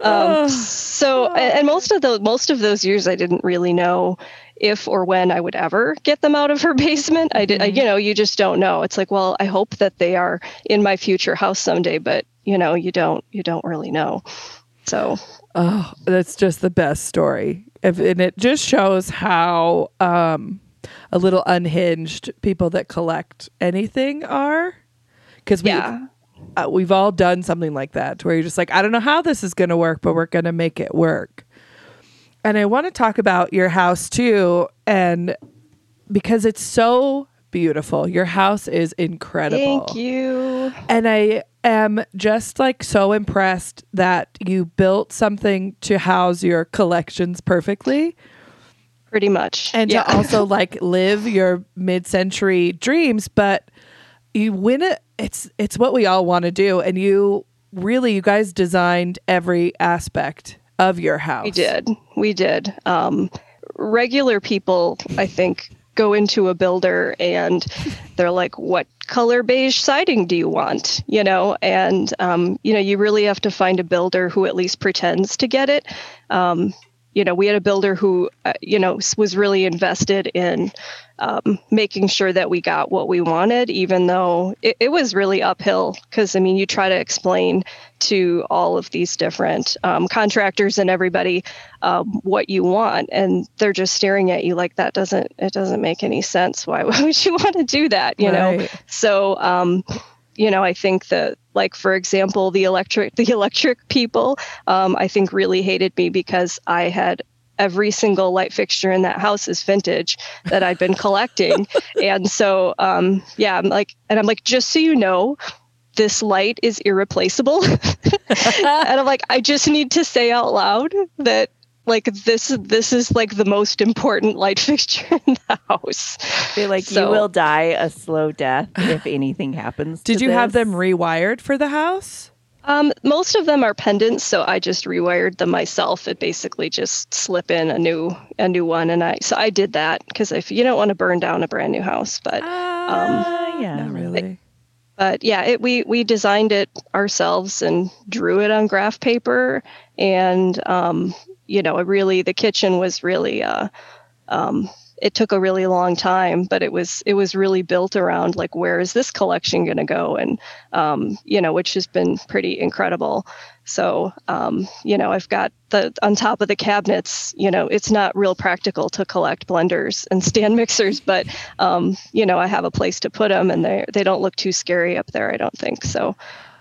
Speaker 4: um, so and most of those most of those years I didn't really know if or when I would ever get them out of her basement. I did, I, you know, you just don't know. It's like, well, I hope that they are in my future house someday, but you know, you don't you don't really know. So
Speaker 2: Oh, that's just the best story. If, and it just shows how um, a little unhinged people that collect anything are because we
Speaker 4: Yeah.
Speaker 2: uh, we've all done something like that where you're just like i don't know how this is going to work but we're going to make it work and i want to talk about your house too and because it's so beautiful your house is incredible
Speaker 4: Thank you.
Speaker 2: and i am just like so impressed that you built something to house your collections perfectly
Speaker 4: Pretty much.
Speaker 2: and
Speaker 4: yeah.
Speaker 2: to also like live your mid-century dreams but you win it it's it's what we all want to do and you really you guys designed every aspect of your house
Speaker 4: We did. We did. Um, regular people, I think, go into a builder and they're like, "What color beige siding do you want?" You know, and um, you know, you really have to find a builder who at least pretends to get it. Um, you know, we had a builder who, uh, you know, was really invested in um, making sure that we got what we wanted, even though it, it was really uphill. Because I mean, you try to explain to all of these different um, contractors and everybody um, what you want, and they're just staring at you like that doesn't it doesn't make any sense. Why, would you want to do that? You know. So, um, you know, I think that, like for example, the electric the electric people, um, I think really hated me because I had every single light fixture in that house is vintage that I'd been collecting, and so um, yeah, I'm like, and I'm like, just so you know. This light is irreplaceable. and I'm like, I just need to say out loud that like this this is like the most important light fixture in the house.
Speaker 3: feel like you will die a slow death if anything happens.
Speaker 2: did
Speaker 3: to
Speaker 2: you have them rewired for the house
Speaker 4: Um, most of them are pendants, so I just rewired them myself. It basically just slip in a new a new one, and I so I did that because if you don't want to burn down a brand new house, but
Speaker 3: Uh, yeah,
Speaker 2: not really
Speaker 4: but yeah, it, we we designed it ourselves and drew it on graph paper, and um, you know, it really the kitchen was really uh, um, it took a really long time, but it was it was really built around like where is this collection going to go, and um, you know, which has been pretty incredible. So um, you know, I've got the on top of the cabinets. You know, it's not real practical to collect blenders and stand mixers, but um, you know, I have a place to put them, and they they don't look too scary up there. I don't think so.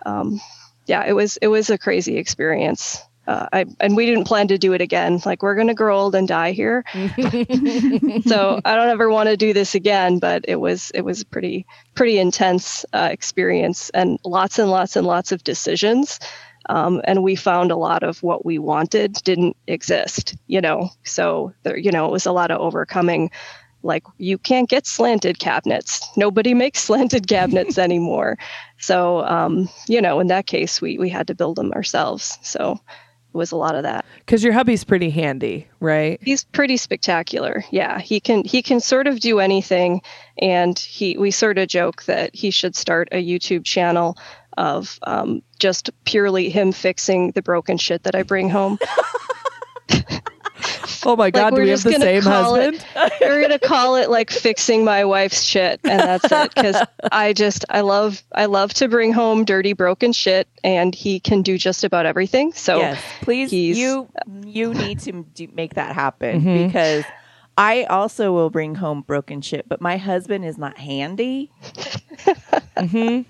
Speaker 4: Um, yeah, it was it was a crazy experience. Uh, I, and we didn't plan to do it again. Like we're gonna grow old and die here, so I don't ever want to do this again. But it was it was a pretty pretty intense uh, experience and lots and lots and lots of decisions. Um, and we found a lot of what we wanted didn't exist. You know, so there you know it was a lot of overcoming. Like you can't get slanted cabinets. Nobody makes slanted cabinets anymore. So um, you know, in that case, we we had to build them ourselves. So was a lot of that.
Speaker 2: because your hubby's pretty handy right
Speaker 4: He's pretty spectacular. Yeah, he can he can sort of do anything, and he we sort of joke that he should start a YouTube channel of um, just purely him fixing the broken shit that I bring home.
Speaker 2: oh my god do
Speaker 4: we're
Speaker 2: have
Speaker 4: just
Speaker 2: the
Speaker 4: gonna
Speaker 2: same
Speaker 4: call it- We're gonna call it like fixing my wife's shit, and that's it. Because I just I love I love to bring home dirty broken shit, and he can do just about everything. So
Speaker 3: yes, please, you you need to do, make that happen
Speaker 2: Mhm.
Speaker 3: because I also will bring home broken shit, but my husband is not handy.
Speaker 2: hmm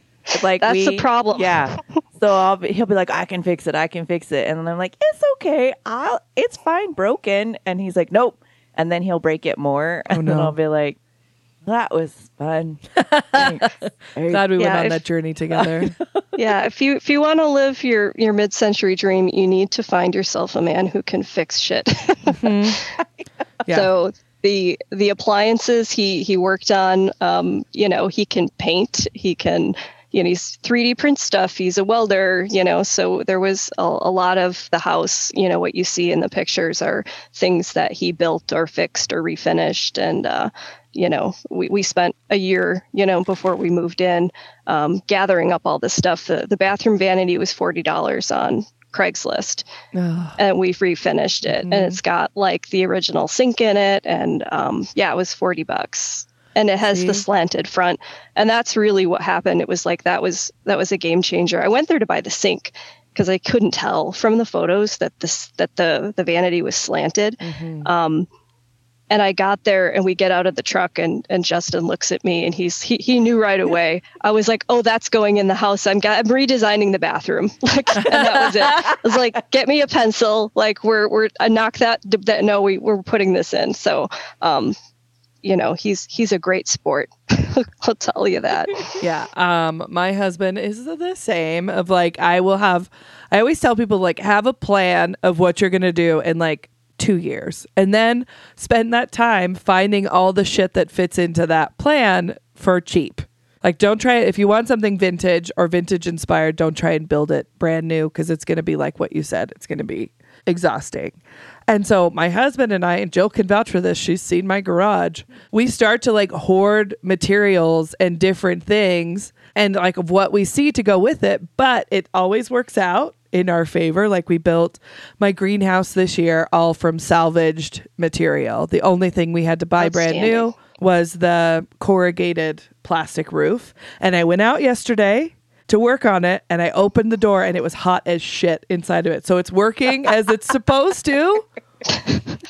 Speaker 3: Like
Speaker 4: that's
Speaker 3: we,
Speaker 4: the problem.
Speaker 3: Yeah. So I'll be, he'll be like, I can fix it. I can fix it. And then I'm like, it's okay. I'll, it's fine, broken. And he's like, nope. And then he'll break it more.
Speaker 2: Oh,
Speaker 3: And then
Speaker 2: no.
Speaker 3: I'll be like, that was fun. Thanks.
Speaker 2: glad we went on
Speaker 4: if-
Speaker 2: that journey together
Speaker 4: yeah if you if you want to live your your mid-century dream you need to find yourself a man who can fix shit
Speaker 2: yeah
Speaker 4: so the the appliances he he worked on um you know he can paint he can you know he's 3d print stuff he's a welder you know so there was a, a lot of the house you know what you see in the pictures are things that he built or fixed or refinished and uh you know we, we spent a year you know before we moved in um, gathering up all this stuff. The, the bathroom vanity was $40 on craigslist. And we've refinished it
Speaker 2: Mhm.
Speaker 4: and it's got like the original sink in it and um, yeah it was 40 bucks and it has the slanted front and that's really what happened it was like that was that was a game changer i went there to buy the sink because i couldn't tell from the photos that this that the the vanity was slanted
Speaker 2: Mhm.
Speaker 4: um, and I got there and we get out of the truck and and Justin looks at me and he's he, he knew right away. I was like, "Oh, that's going in the house. I'm got, I'm redesigning the bathroom." Like and that was it. I was like, "Get me a pencil. Like we're we're I knock that that no, we we're putting this in." So, um you know, he's he's a great sport. I'll tell you that.
Speaker 2: Yeah. Um, my husband is the same of like I will have I always tell people like have a plan of what you're gonna do in like two years and then spend that time finding all the shit that fits into that plan for cheap. Like don't try it if you want something vintage or vintage inspired, don't try and build it brand new because it's gonna be like what you said. It's gonna be exhausting. And so my husband and I, and Jill can vouch for this, she's seen my garage. We start to like hoard materials and different things and like of what we see to go with it, but it always works out in our favor. Like we built my greenhouse this year all from salvaged material. The only thing we had to buy brand new was the corrugated plastic roof. And I went out yesterday to work on it and I opened the door and it was hot as shit inside of it. So it's working as it's supposed to.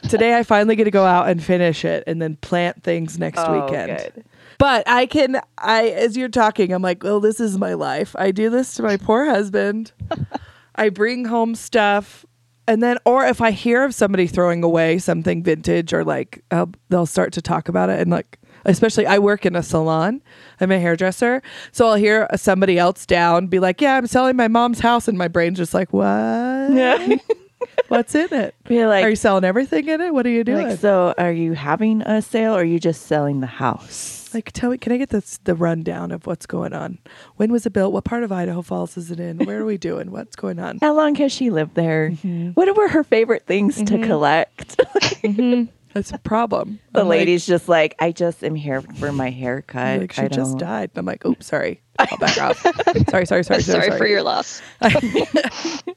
Speaker 2: Today I finally get to go out and finish it and then plant things next
Speaker 3: Oh,
Speaker 2: weekend.
Speaker 3: good.
Speaker 2: But I can I as you're talking, I'm like, well, this is my life. I do this to my poor husband. I bring home stuff and then or if I hear of somebody throwing away something vintage or like uh, they'll start to talk about it and like especially I work in a salon. I'm a hairdresser. So I'll hear somebody else down be like, "Yeah, I'm selling my mom's house." And my brain's just like, "What?
Speaker 3: Yeah.
Speaker 2: What's in it?
Speaker 3: Be like,
Speaker 2: are you selling everything in it? What are you doing?"
Speaker 3: like, so are you having a sale or are you just selling the house?
Speaker 2: Like, tell me, can I get this, the rundown of what's going on? When was it built? What part of Idaho Falls is it in? Where are we doing? What's going on?
Speaker 3: How long has she lived there? Mm-hmm. What were her favorite things to mm-hmm. collect? Mm-hmm.
Speaker 2: That's a problem.
Speaker 3: the
Speaker 2: I'm like-
Speaker 3: lady's just like, I just am here for my haircut.
Speaker 2: like, she
Speaker 3: I
Speaker 2: just died. I'm like, oops, sorry. I'll back off. sorry, sorry, sorry, sorry,
Speaker 4: Sorry, for your loss.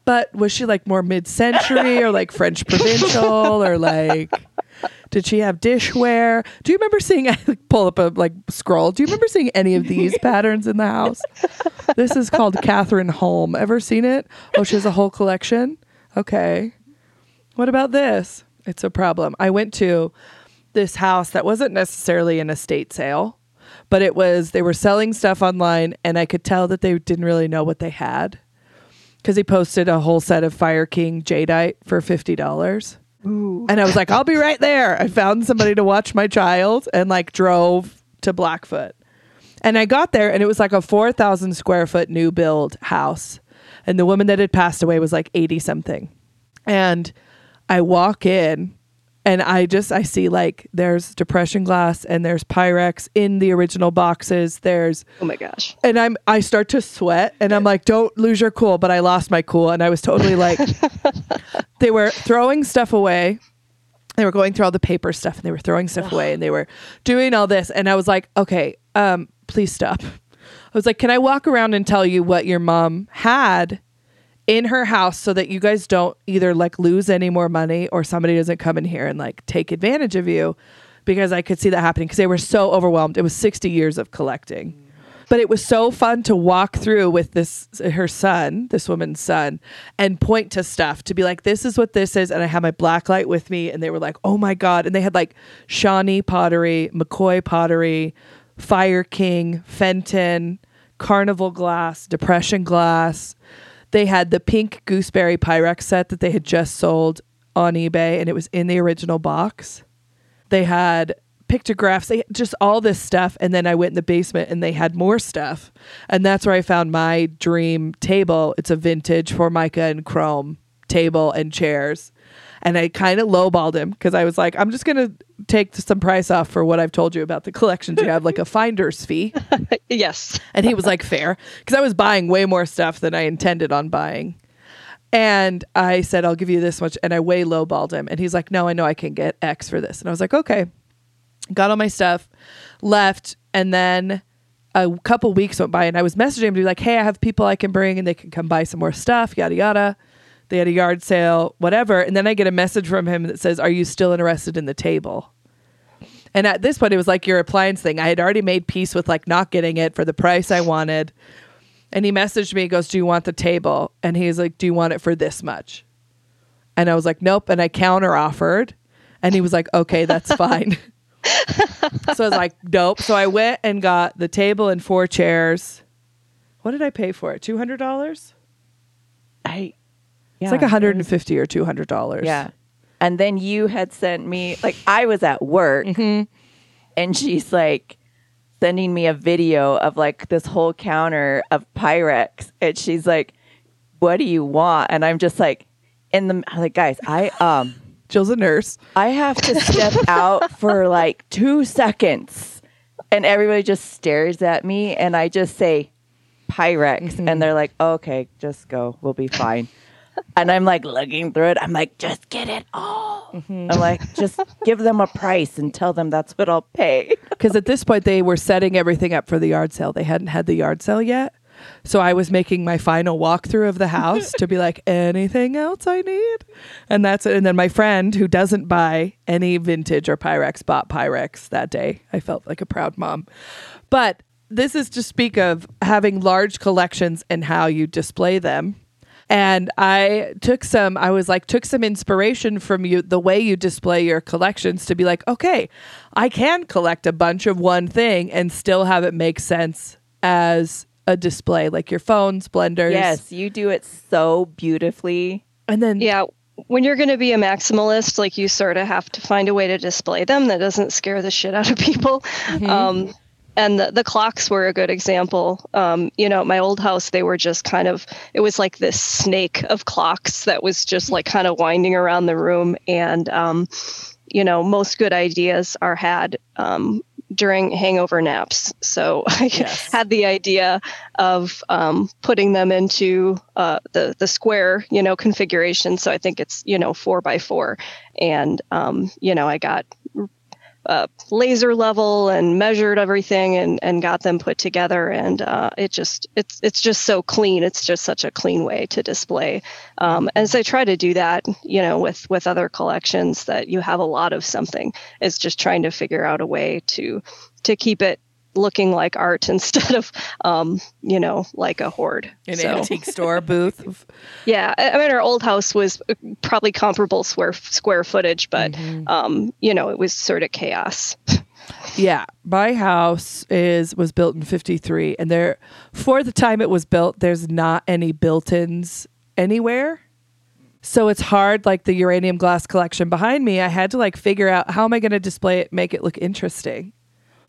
Speaker 2: But was she like more mid-century or like French provincial or like? Did she have dishware? Do you remember seeing? I pull up a like scroll. Do you remember seeing any of these patterns in the house? This is called Cathrineholm. Ever seen it? Oh, she has a whole collection. Okay. What about this? It's a problem. I went to this house that wasn't necessarily an estate sale, but it was they were selling stuff online, and I could tell that they didn't really know what they had because he posted a whole set of Fire King jadeite for fifty dollars. And I was like, I'll be right there. I found somebody to watch my child and like drove to Blackfoot. And I got there and it was like a 4,000 square foot new build house. And the woman that had passed away was like 80 something. And I walk in and I just I see like there's depression glass and there's Pyrex in the original boxes. There's
Speaker 4: Oh my gosh.
Speaker 2: and I'm I start to sweat and I'm like, don't lose your cool. But I lost my cool and I was totally like they were throwing stuff away. They were going through all the paper stuff and they were throwing stuff away and they were doing all this. And I was like, okay, um, please stop. I was like, can I walk around and tell you what your mom had in her house so that you guys don't either like lose any more money or somebody doesn't come in here and like take advantage of you because I could see that happening because they were so overwhelmed. It was 60 years of collecting. But it was so fun to walk through with this her son, this woman's son, and point to stuff to be like, this is what this is. And I had my black light with me, and they were like, oh my God. And they had like Shawnee pottery, McCoy pottery, Fire King, Fenton, Carnival glass, Depression glass. They had the pink gooseberry Pyrex set that they had just sold on eBay, and it was in the original box. They had pictographs, they just all this stuff. And then I went in the basement and they had more stuff. And that's where I found my dream table. It's a vintage Formica and chrome table and chairs. And I kind of lowballed him because I was like, I'm just going to take some price off for what I've told you about the collections you have, like a finder's fee.
Speaker 4: Yes.
Speaker 2: And he was like, fair. Because I was buying way more stuff than I intended on buying. And I said, I'll give you this much. And I way lowballed him. And he's like, no, I know I can get X for this. And I was like, okay. Got all my stuff, left. And then a couple weeks went by and I was messaging him to be like, hey, I have people I can bring and they can come buy some more stuff, yada, yada. They had a yard sale, whatever. And then I get a message from him that says, Are you still interested in the table? And at this point, it was like your appliance thing. I had already made peace with like not getting it for the price I wanted. And he messaged me, he goes, Do you want the table? And he's like, Do you want it for this much? And I was like, Nope. And I counter offered. And he was like, okay, that's fine. so I was like, dope. So I went and got the table and four chairs. What did I pay for it? $200?
Speaker 3: I.
Speaker 2: It's like 150 or $200.
Speaker 3: Yeah. And then you had sent me like I was at work,
Speaker 2: Mm-hmm.
Speaker 3: and she's like sending me a video of like this whole counter of Pyrex, and she's like, "What do you want?" And I'm just like, in the I'm like guys, I um.
Speaker 2: Jill's a nurse.
Speaker 3: I have to step out for like two seconds. And everybody just stares at me. And I just say, Pyrex. And they're like, okay, just go. We'll be fine. And I'm like looking through it. I'm like, just get it all. Mm-hmm. I'm like, just give them a price and tell them that's what I'll pay.
Speaker 2: Because at this point, they were setting everything up for the yard sale. They hadn't had the yard sale yet. So I was making my final walkthrough of the house to be like, anything else I need? And that's it. And then my friend who doesn't buy any vintage or Pyrex bought Pyrex that day. I felt like a proud mom. But this is to speak of having large collections and how you display them. And I took some, I was like, took some inspiration from you, the way you display your collections to be like, okay, I can collect a bunch of one thing and still have it make sense as a display, like your phones, blenders.
Speaker 3: Yes, you do it so beautifully.
Speaker 2: And then,
Speaker 4: Yeah, when you're going to be a maximalist, like you sort of have to find a way to display them that doesn't scare the shit out of people. Um, and the, the clocks were a good example. Um, you know, at my old house, they were just kind of, it was like this snake of clocks that was just like kind of winding around the room. And, um, you know, most good ideas are had um, during hangover naps. So I had the idea of um, putting them into uh, the the square, you know, configuration. So I think it's you know four by four, and um, you know I got uh, laser level and measured everything and and got them put together. And uh, it just it's it's just so clean. It's just such a clean way to display. Um, as I try to do that you know with with other collections that you have a lot of something. Is just trying to figure out a way to to keep it looking like art instead of um, you know like a hoard In
Speaker 2: an
Speaker 4: So-
Speaker 2: antique store booth.
Speaker 4: yeah, I mean, our old house was uh, probably comparable square square footage, but um, you know, it was sort of chaos.
Speaker 2: Yeah, my house is was built in 53 and there for the time it was built there's not any built-ins anywhere. So it's hard like the uranium glass collection behind me I had to like figure out how am I going to display it make it look interesting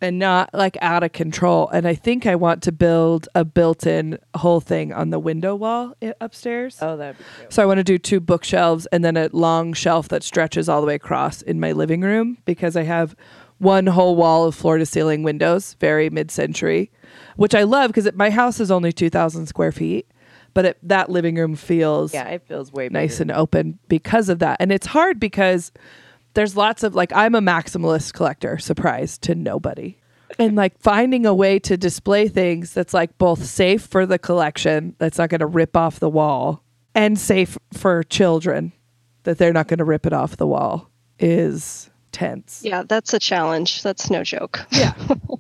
Speaker 2: and not like out of control and I think I want to build a built-in whole thing on the window wall i- upstairs.
Speaker 3: Oh, that'd be cute.
Speaker 2: So I want to do two bookshelves and then a long shelf that stretches all the way across in my living room because I have one whole wall of floor to ceiling windows, very mid century, which I love because my house is only 2,000 square feet, but it, that living room feels
Speaker 3: Yeah, it feels way
Speaker 2: nice
Speaker 3: bigger.
Speaker 2: and open because of that. And it's hard because there's lots of like I'm a maximalist collector, surprise to nobody. And like finding a way to display things that's like both safe for the collection, that's not going to rip off the wall, and safe for children, that they're not going to rip it off the wall is tense.
Speaker 4: Yeah, that's a challenge. That's no joke.
Speaker 2: Yeah.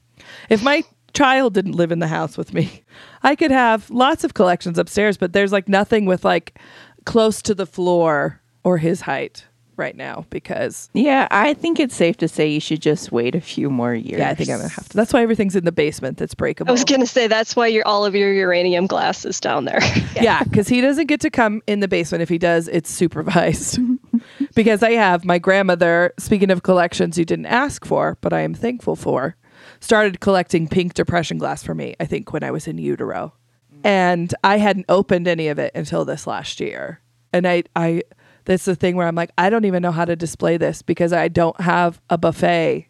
Speaker 2: if my child didn't live in the house with me, I could have lots of collections upstairs, but there's like nothing with like close to the floor or his height right now because
Speaker 3: Yeah, I think it's safe to say you should just wait a few more years.
Speaker 2: yeah, I think I'm gonna have to. That's why everything's in the basement that's breakable.
Speaker 4: I was gonna say that's why your all of your uranium glass is down there.
Speaker 2: yeah, because he doesn't get to come in the basement. If he does, it's supervised. because I have my grandmother, speaking of collections you didn't ask for, but I am thankful for, started collecting pink depression glass for me, I think, when I was in utero. And I hadn't opened any of it until this last year. And I, I, that's the thing where I'm like, I don't even know how to display this because I don't have a buffet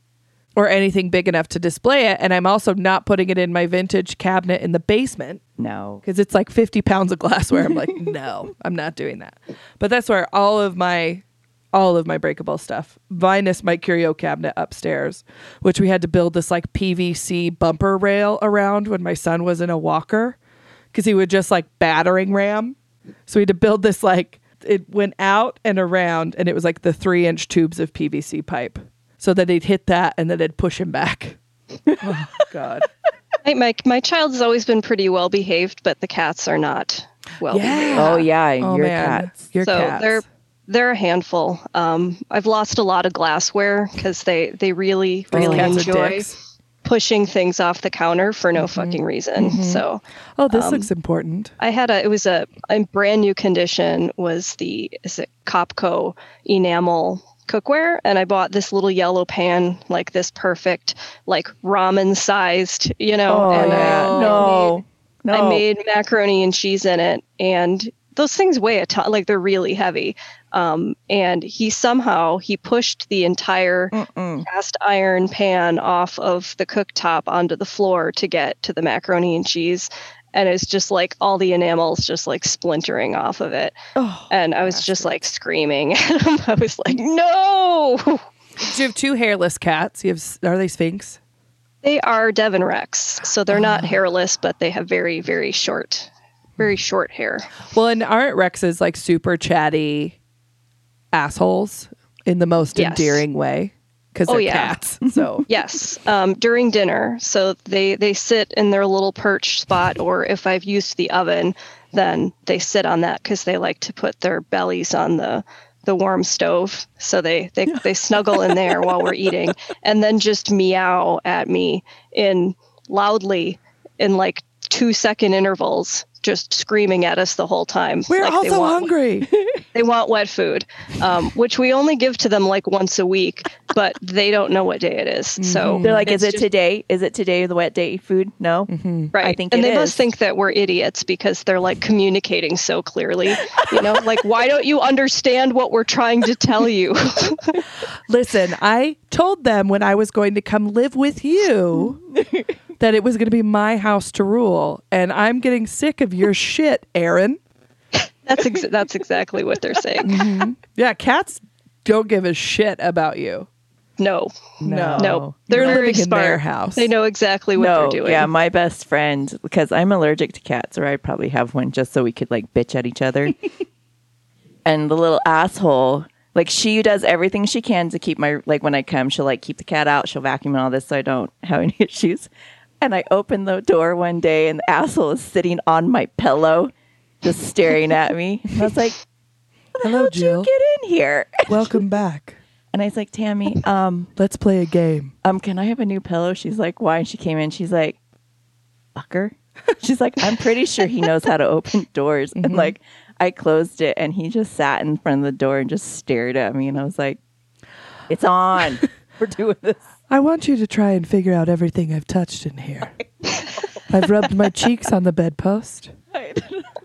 Speaker 2: or anything big enough to display it. And I'm also not putting it in my vintage cabinet in the basement
Speaker 3: No.
Speaker 2: because it's like 50 pounds of glassware. I'm like, no, I'm not doing that. But that's where all of my all of my breakable stuff, minus my curio cabinet upstairs, which we had to build this like PVC bumper rail around when my son was in a walker because he would just like battering ram. So we had to build this like it went out and around, and it was like the three inch tubes of PVC pipe, so that he'd hit that and then it'd push him back. oh God.
Speaker 4: my, my my child has always been pretty well behaved, but the cats are not well behaved.
Speaker 3: Oh yeah,
Speaker 2: Oh
Speaker 3: your
Speaker 2: man,
Speaker 3: cats.
Speaker 2: your
Speaker 4: so
Speaker 2: cats.
Speaker 4: they're they're a handful. Um, I've lost a lot of glassware because they they really really
Speaker 2: cats
Speaker 4: enjoy
Speaker 2: dicks.
Speaker 4: Pushing things off the counter for no fucking reason. So
Speaker 2: Oh, this
Speaker 4: Um,
Speaker 2: looks important.
Speaker 4: I had a it was a in brand new condition was the is it Copco enamel cookware and I bought this little yellow pan like this perfect like ramen sized you know
Speaker 3: Oh,
Speaker 4: and
Speaker 3: yeah.
Speaker 4: I,
Speaker 3: No. No.
Speaker 4: I made macaroni and cheese in it and those things weigh a ton like they're really heavy. Um, and he somehow he pushed the entire
Speaker 3: Mm-mm.
Speaker 4: cast iron pan off of the cooktop onto the floor to get to the macaroni and cheese. And it's just like all the enamels just like splintering off of it.
Speaker 2: Oh,
Speaker 4: and i was just like screaming at him. I was like no!
Speaker 2: You have two hairless cats. You have are they Sphynx?
Speaker 4: they are devon rex. So they're not hairless but they have very very short very short hair
Speaker 2: Well, and aren't Rexes like super chatty assholes in the most
Speaker 4: Yes.
Speaker 2: endearing way? Because
Speaker 4: Oh,
Speaker 2: they're
Speaker 4: yeah.
Speaker 2: cats. So
Speaker 4: Yes, um, during dinner. So they they sit in their little perch spot, or if I've used the oven, then they sit on that because they like to put their bellies on the the warm stove. So they they they snuggle in there while we're eating, and then just meow at me in loudly in like two second intervals. Just screaming at us the whole time.
Speaker 2: we're
Speaker 4: like they
Speaker 2: also
Speaker 4: want-
Speaker 2: hungry.
Speaker 4: they want wet food, um, which we only give to them like once a week, but they don't know what day it is. So
Speaker 3: They're like, is it
Speaker 4: just-
Speaker 3: today? Is it today the wet day food? No.
Speaker 4: Right.
Speaker 3: I think
Speaker 4: and
Speaker 3: it
Speaker 4: they
Speaker 3: is.
Speaker 4: must think that we're idiots because they're like communicating so clearly. You know, like why don't you understand what we're trying to tell you?
Speaker 2: Listen, I told them when I was going to come live with you that it was going to be my house to rule, and I'm getting sick of your shit, Erin.
Speaker 4: that's ex- that's exactly what they're saying. Mm-hmm.
Speaker 2: Yeah, cats don't give a shit about you.
Speaker 4: No.
Speaker 3: No.
Speaker 4: No. They're
Speaker 2: You're
Speaker 4: very
Speaker 2: living in
Speaker 4: smart.
Speaker 2: their house.
Speaker 4: They know exactly what
Speaker 3: no,
Speaker 4: they're doing.
Speaker 3: yeah, my best friend, because I'm allergic to cats, or I'd probably have one just so we could like bitch at each other. and the little asshole, like she does everything she can to keep my like when I come, she'll like keep the cat out, she'll vacuum and all this so I don't have any issues. And I open the door one day and the asshole is sitting on my pillow, just staring at me. And I was like,
Speaker 2: Hello, Jill.
Speaker 3: you get in here?
Speaker 2: Welcome back.
Speaker 3: And I was like, Tammy, um,
Speaker 2: Let's play a game.
Speaker 3: um, can I have a new pillow? She's like, why? And she came in. She's like, fucker. She's like, I'm pretty sure he knows how to open doors. And like, I closed it and he just sat in front of the door and just stared at me. And I was like, it's on. We're doing this.
Speaker 2: I want you to try and figure out everything I've touched in here. I've rubbed my cheeks on the bedpost.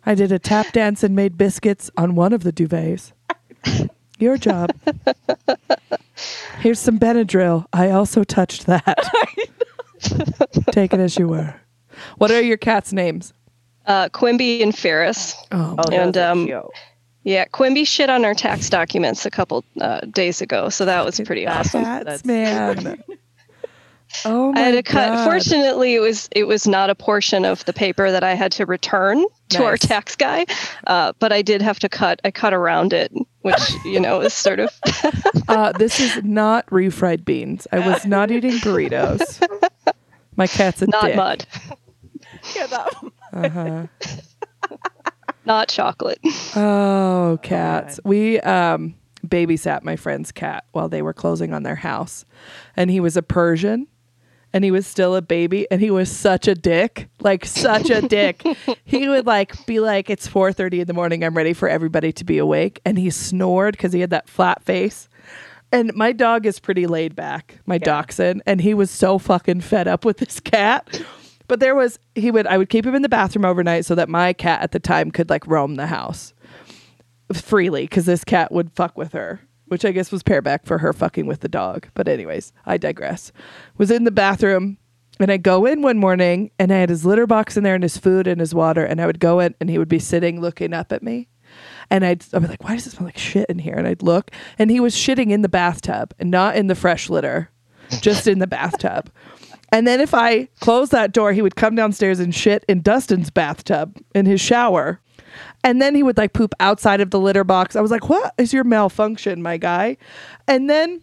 Speaker 2: I did a tap dance and made biscuits on one of the duvets. Your job. Here's some Benadryl. I also touched that. Take it as you were. What are your cats' names?
Speaker 4: Uh, Quimby and Ferris.
Speaker 2: Oh,
Speaker 3: Oh,
Speaker 4: And, um,
Speaker 3: cute.
Speaker 4: Yeah, Quimby shit on our tax documents a couple uh, days ago, so that was pretty awesome.
Speaker 2: cats,
Speaker 3: That's-
Speaker 2: man. Oh my
Speaker 4: I had to cut.
Speaker 2: God.
Speaker 4: Fortunately, it was it was not a portion of the paper that I had to return to our tax guy, uh, but I did have to cut. I cut around it, which you know is sort of
Speaker 2: Uh, this is not refried beans. I was not eating burritos. My cat's a
Speaker 4: not
Speaker 2: dick.
Speaker 4: mud,
Speaker 3: Yeah, that-
Speaker 2: Uh-huh.
Speaker 4: not chocolate.
Speaker 2: Oh, cats. We um babysat my friend's cat while they were closing on their house. And he was a Persian and he was still a baby and he was such a dick. Like such a dick. he would like be like it's 4:30 in the morning, I'm ready for everybody to be awake and he snored cuz he had that flat face. And my dog is pretty laid back, my dachshund, and he was so fucking fed up with this cat. But there was he would I would keep him in the bathroom overnight so that my cat at the time could like roam the house freely because this cat would fuck with her, which I guess was pareback for her fucking with the dog. But anyways, I digress. Was in the bathroom and I go in one morning and I had his litter box in there and his food and his water and I would go in and he would be sitting looking up at me. And I'd, I'd be like, why does it smell like shit in here? And I'd look and he was shitting in the bathtub and not in the fresh litter, just in the bathtub. And then if I closed that door, he would come downstairs and shit in Dustin's bathtub in his shower. And then he would like poop outside of the litter box. I was like, what is your malfunction, my guy? And then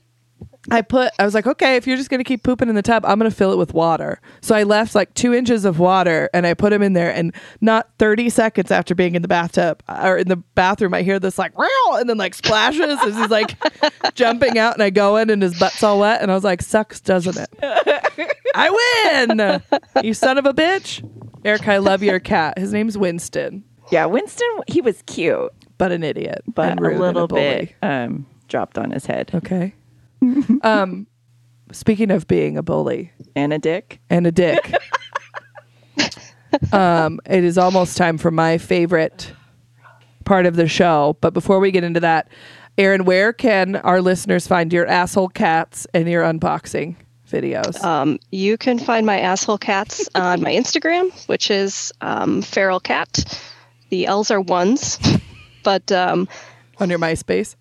Speaker 2: I put, I was like, okay, if you're just going to keep pooping in the tub, I'm going to fill it with water. So I left like two inches of water and I put him in there. And not 30 seconds after being in the bathtub uh, or in the bathroom, I hear this like, "Meow," and then like splashes as he's like jumping out. And I go in and his butt's all wet. And I was like, sucks, doesn't it? I win. You son of a bitch. Eric, I love your cat. His name's Winston,
Speaker 3: Yeah, Winston, he was cute,
Speaker 2: but an idiot.
Speaker 3: but a little
Speaker 2: bully.
Speaker 3: bit um, dropped on his head.
Speaker 2: Okay. um, speaking of being a bully
Speaker 3: And a dick.
Speaker 2: and a dick, um, it is almost time for my favorite part of the show. But before we get into that, Erin, where can our listeners find your asshole cats and your unboxing videos?
Speaker 4: Um, you can find my asshole cats on my Instagram, which is um, feral cat. The L's are ones, but um,
Speaker 2: on your MySpace?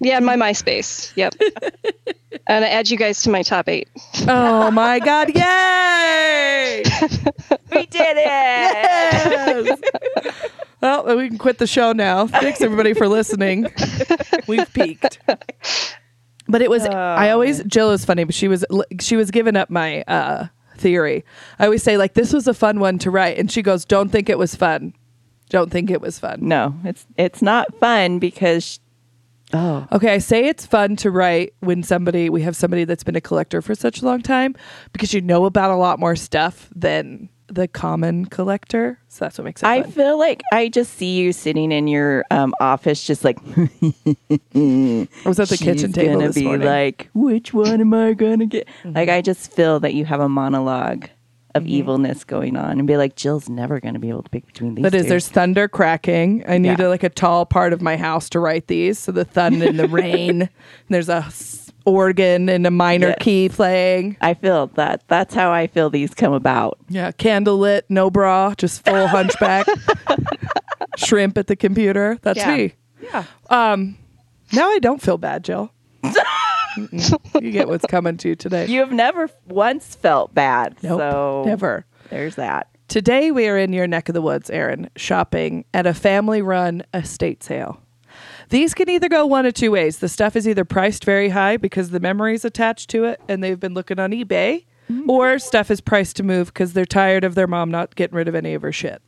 Speaker 4: yeah, my MySpace. Yep. and I add you guys to my top eight.
Speaker 2: Oh my God! Yay!
Speaker 3: We did it!
Speaker 2: Yes. well, we can quit the show now. Thanks everybody for listening. We've peaked. But it was I always Jill is funny, but she was she was giving up my uh theory. I always say like this was a fun one to write and she goes, "Don't think it was fun." Don't think it was fun.
Speaker 3: No, it's it's not fun because oh
Speaker 2: Okay, I say it's fun to write when somebody we have somebody that's been a collector for such a long time because you know about a lot more stuff than the common collector. So that's what makes it
Speaker 3: I
Speaker 2: fun.
Speaker 3: feel like I just see you sitting in your um, office, just like
Speaker 2: I was at the kitchen table
Speaker 3: gonna
Speaker 2: this
Speaker 3: be
Speaker 2: morning.
Speaker 3: like, which one am I gonna get?
Speaker 2: Mm-hmm.
Speaker 3: Like I just feel that you have a monologue of evilness going on, and be like, Jill's never gonna be able to pick between these.
Speaker 2: But is there's thunder cracking? I need
Speaker 3: Yeah.
Speaker 2: a, like a tall part of my house to write these. So the thunder and the rain. And there's a organ and a minor
Speaker 3: Yes.
Speaker 2: key playing.
Speaker 3: I feel that. That's how I feel these come about.
Speaker 2: Yeah, candlelit, no bra, just full hunchback. Shrimp at the computer. That's
Speaker 4: Yeah.
Speaker 2: me.
Speaker 3: Yeah.
Speaker 2: Um, now I don't feel bad, Jill. You get what's coming to you today.
Speaker 3: You have never once felt bad.
Speaker 2: nope,
Speaker 3: so
Speaker 2: never.
Speaker 3: There's that.
Speaker 2: Today we are in your neck of the woods, Erin, shopping at a family-run estate sale. These can either go one of two ways. The stuff is either priced very high because the memory's attached to it and they've been looking on eBay, mm-hmm. or stuff is priced to move because they're tired of their mom not getting rid of any of her shit.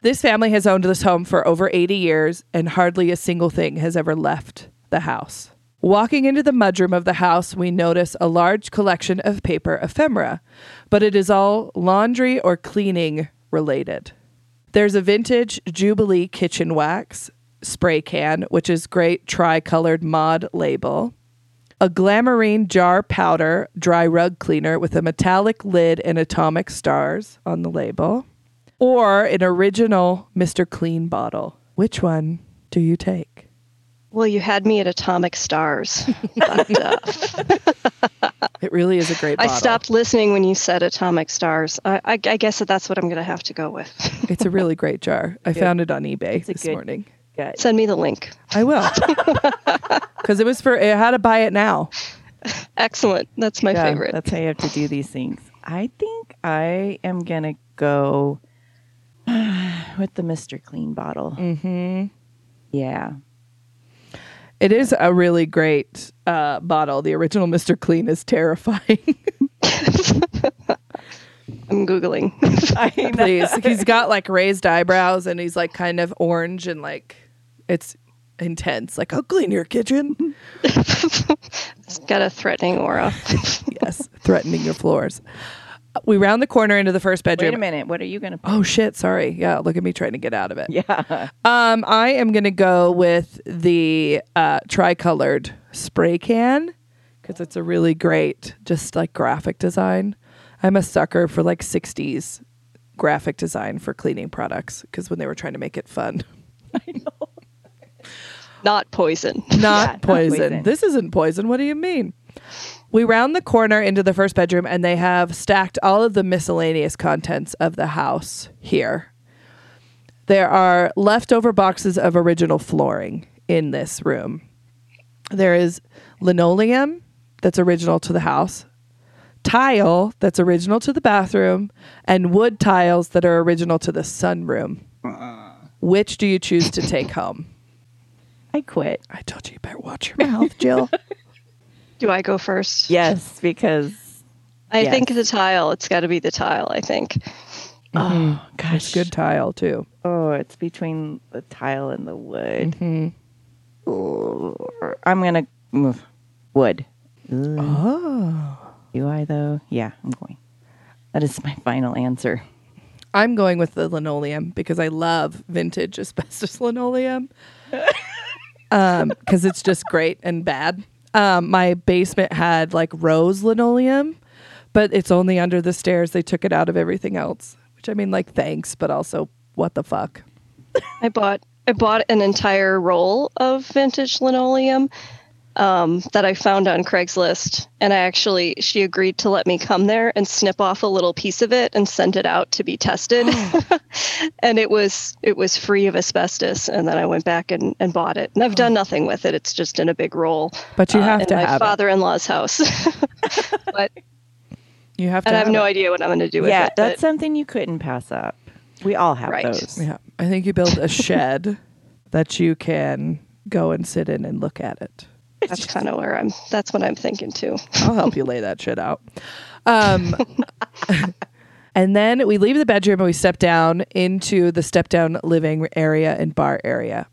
Speaker 2: This family has owned this home for over 80 years and hardly a single thing has ever left the house. Walking into the mudroom of the house, we notice a large collection of paper ephemera, but it is all laundry or cleaning related. There's a vintage Jubilee kitchen wax spray can, which is great tri-colored mod label. A Glamorene jar powder dry rug cleaner with a metallic lid and atomic stars on the label. Or an original Mr. Clean bottle. Which one do you take?
Speaker 4: Well, you had me at Atomic Stars. but, uh,
Speaker 2: It really is a great
Speaker 4: I stopped listening when you said Atomic Stars. I, I, I guess that that's what I'm going to have to go with.
Speaker 2: It's a really great jar. I found it on eBay
Speaker 3: a
Speaker 2: this
Speaker 3: good-
Speaker 2: morning.
Speaker 3: Good.
Speaker 4: Send me the link.
Speaker 2: I will. Because it was for, how to buy it now.
Speaker 4: Excellent. That's my
Speaker 3: Yeah,
Speaker 4: favorite.
Speaker 3: That's how you have to do these things. I think I am gonna go with the Mr. Clean bottle. Mm-hmm. Yeah.
Speaker 2: It is a really great uh, bottle. The original Mr. Clean is terrifying.
Speaker 4: I'm Googling.
Speaker 2: Please. He's got like raised eyebrows and he's like kind of orange and like it's intense. Like, I'll clean your kitchen.
Speaker 4: it's got a threatening aura.
Speaker 2: yes. Threatening your floors. We round the corner into the first bedroom.
Speaker 3: Wait a minute. What are you gonna?
Speaker 2: Oh shit, sorry. Yeah, look at me trying to get out of it.
Speaker 3: Yeah.
Speaker 2: Um, I am gonna go with the uh, tricolored spray can because it's a really great, just like graphic design. I'm a sucker for like '60s graphic design for cleaning products because when they were trying to make it fun,
Speaker 4: Not poison.
Speaker 2: not
Speaker 3: not
Speaker 2: poison.
Speaker 3: poison.
Speaker 2: This isn't poison. What do you mean? We round the corner into the first bedroom and they have stacked all of the miscellaneous contents of the house here. There are leftover boxes of original flooring in this room. There is linoleum that's original to the house, tile that's original to the bathroom, and wood tiles that are original to the sunroom. Uh-uh. Which do you choose to take home?
Speaker 3: I quit.
Speaker 2: I told you you better watch your mouth, Jill.
Speaker 4: Do I go first?
Speaker 3: Yes, because
Speaker 4: I
Speaker 3: yes.
Speaker 4: think the tile. It's got to be the tile. I think.
Speaker 3: oh
Speaker 2: It's
Speaker 3: gosh,
Speaker 2: good tile too.
Speaker 3: Oh, it's between the tile and the wood.
Speaker 2: Mhm.
Speaker 3: Ooh, I'm gonna move wood.
Speaker 2: Oh.
Speaker 3: Do I though? Yeah, I'm going. That is my final answer.
Speaker 2: I'm going with the linoleum because I love vintage asbestos linoleum. um, because it's just great and bad. Um, my basement had like rose linoleum, but it's only under the stairs. They took it out of everything else. Which I mean, like, thanks, but also, what the fuck?
Speaker 4: I bought I bought an entire roll of vintage linoleum um, that I found on Craigslist, and I actually she agreed to let me come there and snip off a little piece of it and send it out to be tested, and it was it was free of asbestos. And then I went back and, and bought it, and I've done nothing with it. It's just in a big roll.
Speaker 2: But you
Speaker 4: uh,
Speaker 2: have
Speaker 4: in
Speaker 2: to
Speaker 4: my
Speaker 2: have it.
Speaker 4: father-in-law's house, but
Speaker 2: You have to.
Speaker 4: and I have
Speaker 2: have
Speaker 4: no
Speaker 2: it.
Speaker 4: idea what I'm going to do with
Speaker 3: yeah,
Speaker 4: it.
Speaker 3: that's
Speaker 4: but-
Speaker 3: something you couldn't pass up. We all have
Speaker 4: Right.
Speaker 3: those.
Speaker 2: Yeah, I think you build a shed that you can go and sit in and look at it.
Speaker 4: That's kind of where I'm. That's what I'm thinking too.
Speaker 2: I'll help you lay that shit out. Um, and then we leave the bedroom and we step down into the step down living area and bar area.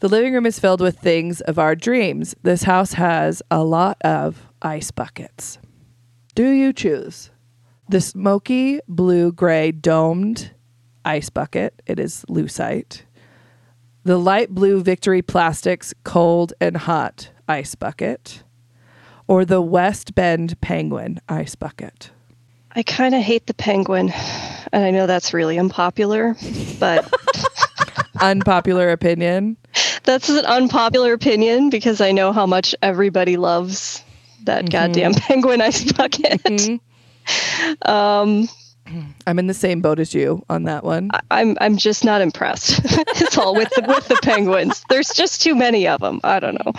Speaker 2: The living room is filled with things of our dreams. This house has a lot of ice buckets. Do you choose the smoky blue gray domed ice bucket? It is lucite. The light blue Victory Plastics cold and hot ice bucket or the West Bend Penguin ice bucket?
Speaker 4: I kind of hate the penguin, and I know that's really unpopular, but
Speaker 2: Unpopular opinion.
Speaker 4: that's an unpopular opinion because I know how much everybody loves that goddamn penguin ice bucket. Um,
Speaker 2: I'm in the same boat as you on that one.
Speaker 4: I'm I'm just not impressed. it's all with the with the penguins. There's just too many of them. I don't know.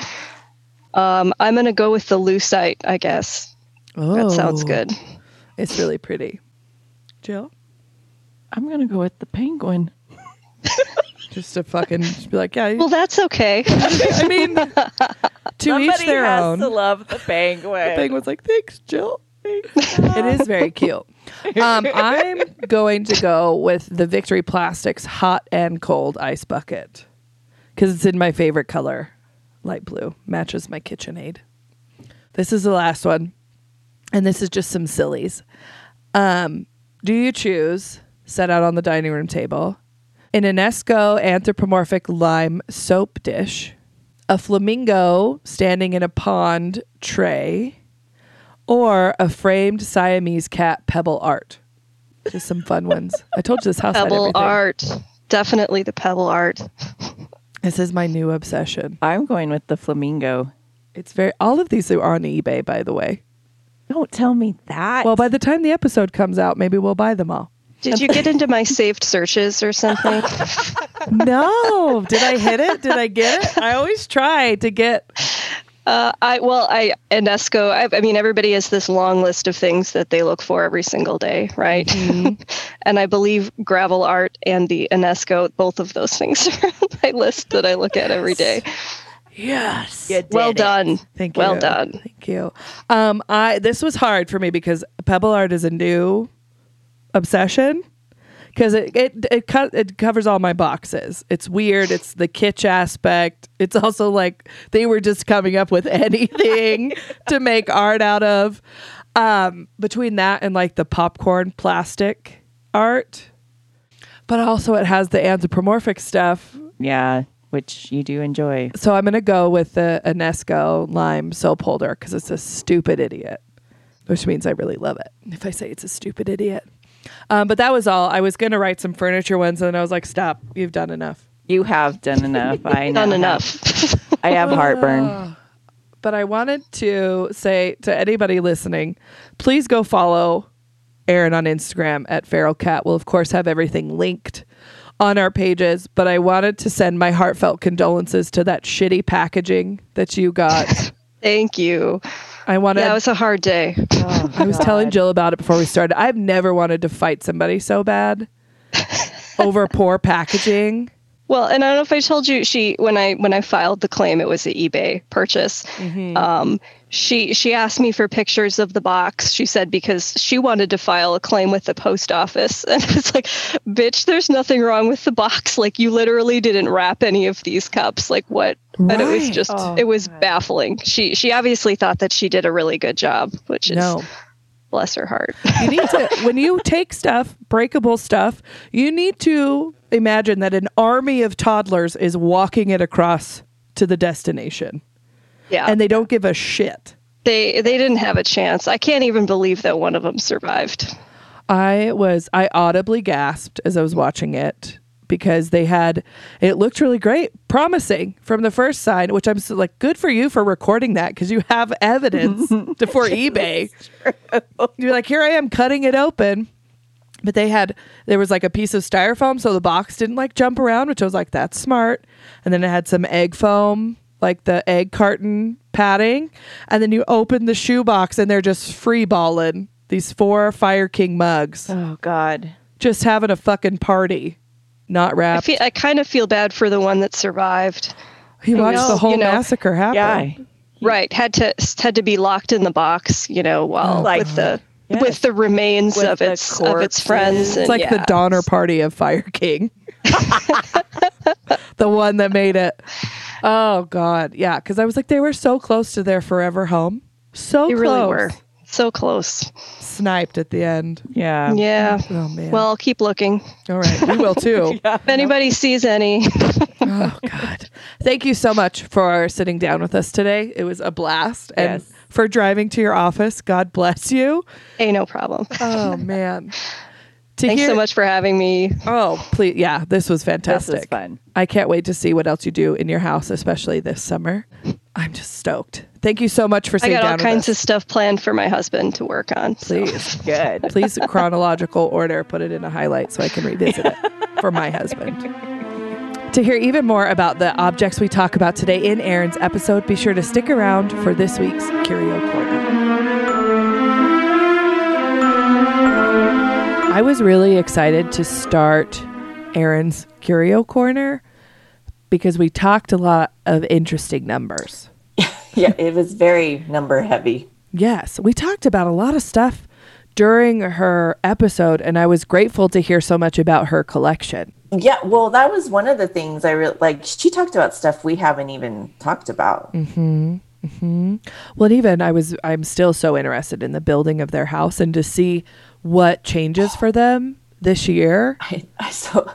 Speaker 4: Um, I'm gonna go with the lucite, I guess. Oh, That sounds
Speaker 2: Oh,
Speaker 4: good.
Speaker 2: It's really pretty. Jill?
Speaker 3: I'm gonna go with the penguin.
Speaker 2: Just to fucking just be like, yeah.
Speaker 4: Well, that's okay.
Speaker 2: I mean, to each their own.
Speaker 3: Somebody has
Speaker 2: own.
Speaker 3: to love the penguin.
Speaker 2: The penguin's like, thanks, Jill. it is very cute. Um, I'm going to go with the Victory Plastics hot and cold ice bucket because it's in my favorite color, light blue. Matches my KitchenAid. This is the last one, and this is just some sillies. Um, do you choose set out on the dining room table an Enesco anthropomorphic lime soap dish, a flamingo standing in a pond tray, or a framed Siamese cat pebble art? Just some fun ones. I told you this house had
Speaker 4: Pebble
Speaker 2: everything.
Speaker 4: art. Definitely the pebble art.
Speaker 2: This is my new obsession.
Speaker 3: I'm going with the flamingo.
Speaker 2: It's very. All of these are on eBay, by the way.
Speaker 3: Don't tell me that.
Speaker 2: Well, by the time the episode comes out, maybe we'll buy them all.
Speaker 4: Did you get into my saved searches or something?
Speaker 2: No, did I hit it? Did I get it? I always try to get.
Speaker 4: Uh, I well, I Enesco. I, I mean, everybody has this long list of things that they look for every single day, right? and I believe gravel art and the Enesco, both of those things are on my list that I look at every day.
Speaker 2: Yes.
Speaker 3: You
Speaker 4: Well
Speaker 3: it.
Speaker 4: done.
Speaker 2: Thank you.
Speaker 4: Well done.
Speaker 2: Thank you. Um, I this was hard for me because pebble art is a new obsession because it it it, co- it covers all my boxes. It's weird. It's the kitsch aspect. It's also like they were just coming up with anything to make art out of. Um, between that and like the popcorn plastic art, but also it has the anthropomorphic stuff
Speaker 3: Yeah, which you do enjoy.
Speaker 2: so I'm gonna go with the Enesco lime soap holder because it's a stupid idiot, which means I really love it. If I say it's a stupid idiot, um, but that was all. I was gonna write some furniture ones, and I was like, "Stop! You've done enough."
Speaker 3: You have done enough. I know.
Speaker 4: Done enough.
Speaker 3: I have heartburn.
Speaker 2: But I wanted to say to anybody listening, please go follow Erin on Instagram at Feral Cat. We'll of course have everything linked on our pages. But I wanted to send my heartfelt condolences to that shitty packaging that you got.
Speaker 4: Thank you.
Speaker 2: I wanted.
Speaker 4: Yeah, it was a hard day.
Speaker 2: I was telling Jill about it before we started. I've never wanted to fight somebody so bad over poor packaging.
Speaker 4: Well, and I don't know if I told you she when I when I filed the claim it was an eBay purchase. Um, she she asked me for pictures of the box. She said because she wanted to file a claim with the post office, and it's like, bitch, there's nothing wrong with the box. Like you literally didn't wrap any of these cups. Like what? And it was just
Speaker 3: Oh,
Speaker 4: it was
Speaker 3: God.
Speaker 4: baffling. She she obviously thought that she did a really good job, which is
Speaker 2: No.
Speaker 4: bless her heart.
Speaker 2: You need to when you take stuff, breakable stuff, you need to imagine that an army of toddlers is walking it across to the destination.
Speaker 4: Yeah,
Speaker 2: And they don't give a shit.
Speaker 4: they they didn't have a chance. I can't even believe that one of them survived.
Speaker 2: I was I audibly gasped as I was watching it because they had it looked really great, promising from the first sign, which I'm so, like good for you for recording that because you have evidence to, for eBay. You're like, here I am cutting it open. But they had there was like a piece of styrofoam so the box didn't like jump around, which I was like, that's smart. And then it had some egg foam, like the egg carton padding. And then you open the shoe box and they're just free balling these four Fire King mugs.
Speaker 3: Oh God.
Speaker 2: Just having a fucking party. Not
Speaker 4: I
Speaker 2: wrapped.
Speaker 4: feel I kind of feel bad for the one that survived.
Speaker 2: he watched the whole
Speaker 4: you know,
Speaker 2: massacre happen.
Speaker 3: Yeah.
Speaker 4: Right, had to had to be locked in the box, you know, while
Speaker 3: Like-
Speaker 4: with the
Speaker 3: Yes.
Speaker 4: with the remains
Speaker 3: With
Speaker 4: of its of its friends.
Speaker 2: It's
Speaker 4: and
Speaker 2: like the
Speaker 4: yeah.
Speaker 2: Donner Party of Fire King. the one that made it. Oh God, yeah. Because I was like, they were so close to their forever home. So
Speaker 4: They
Speaker 2: close.
Speaker 4: really were so close.
Speaker 2: Sniped at the end.
Speaker 3: Yeah.
Speaker 4: Yeah.
Speaker 2: Oh man.
Speaker 4: Well, keep looking.
Speaker 2: all right, we will too.
Speaker 4: If anybody sees any,
Speaker 2: Oh God. Thank you so much for sitting down with us today. It was a blast, and
Speaker 3: Yes.
Speaker 2: for driving to your office. God bless you.
Speaker 4: hey, no problem.
Speaker 2: Oh man.
Speaker 4: Thanks
Speaker 2: hear-
Speaker 4: so much for having me.
Speaker 2: Oh, please. Yeah, this was fantastic.
Speaker 3: This was fun.
Speaker 2: I can't wait to see what else you do in your house, especially this summer. I'm just stoked. Thank you so much for
Speaker 4: I
Speaker 2: sitting
Speaker 4: got
Speaker 2: down
Speaker 4: all kinds of stuff planned for my husband to work on. so-
Speaker 2: Please,
Speaker 3: Good.
Speaker 2: please, chronological order. Put it in a highlight so I can revisit it for my husband. To hear even more about the objects we talk about today in Erin's episode, be sure to stick around for this week's Curio Corner. I was really excited to start Erin's Curio Corner because we talked a lot of interesting numbers.
Speaker 5: Yeah, it was very number heavy.
Speaker 2: Yes, we talked about a lot of stuff during her episode, and I was grateful to hear so much about her collection.
Speaker 5: Yeah, well, that was one of the things I really like. She talked about stuff we haven't even talked about.
Speaker 2: Mhm. Mhm. Well, even I was, I'm still so interested in the building of their house and to see what changes for them this year.
Speaker 5: I, I so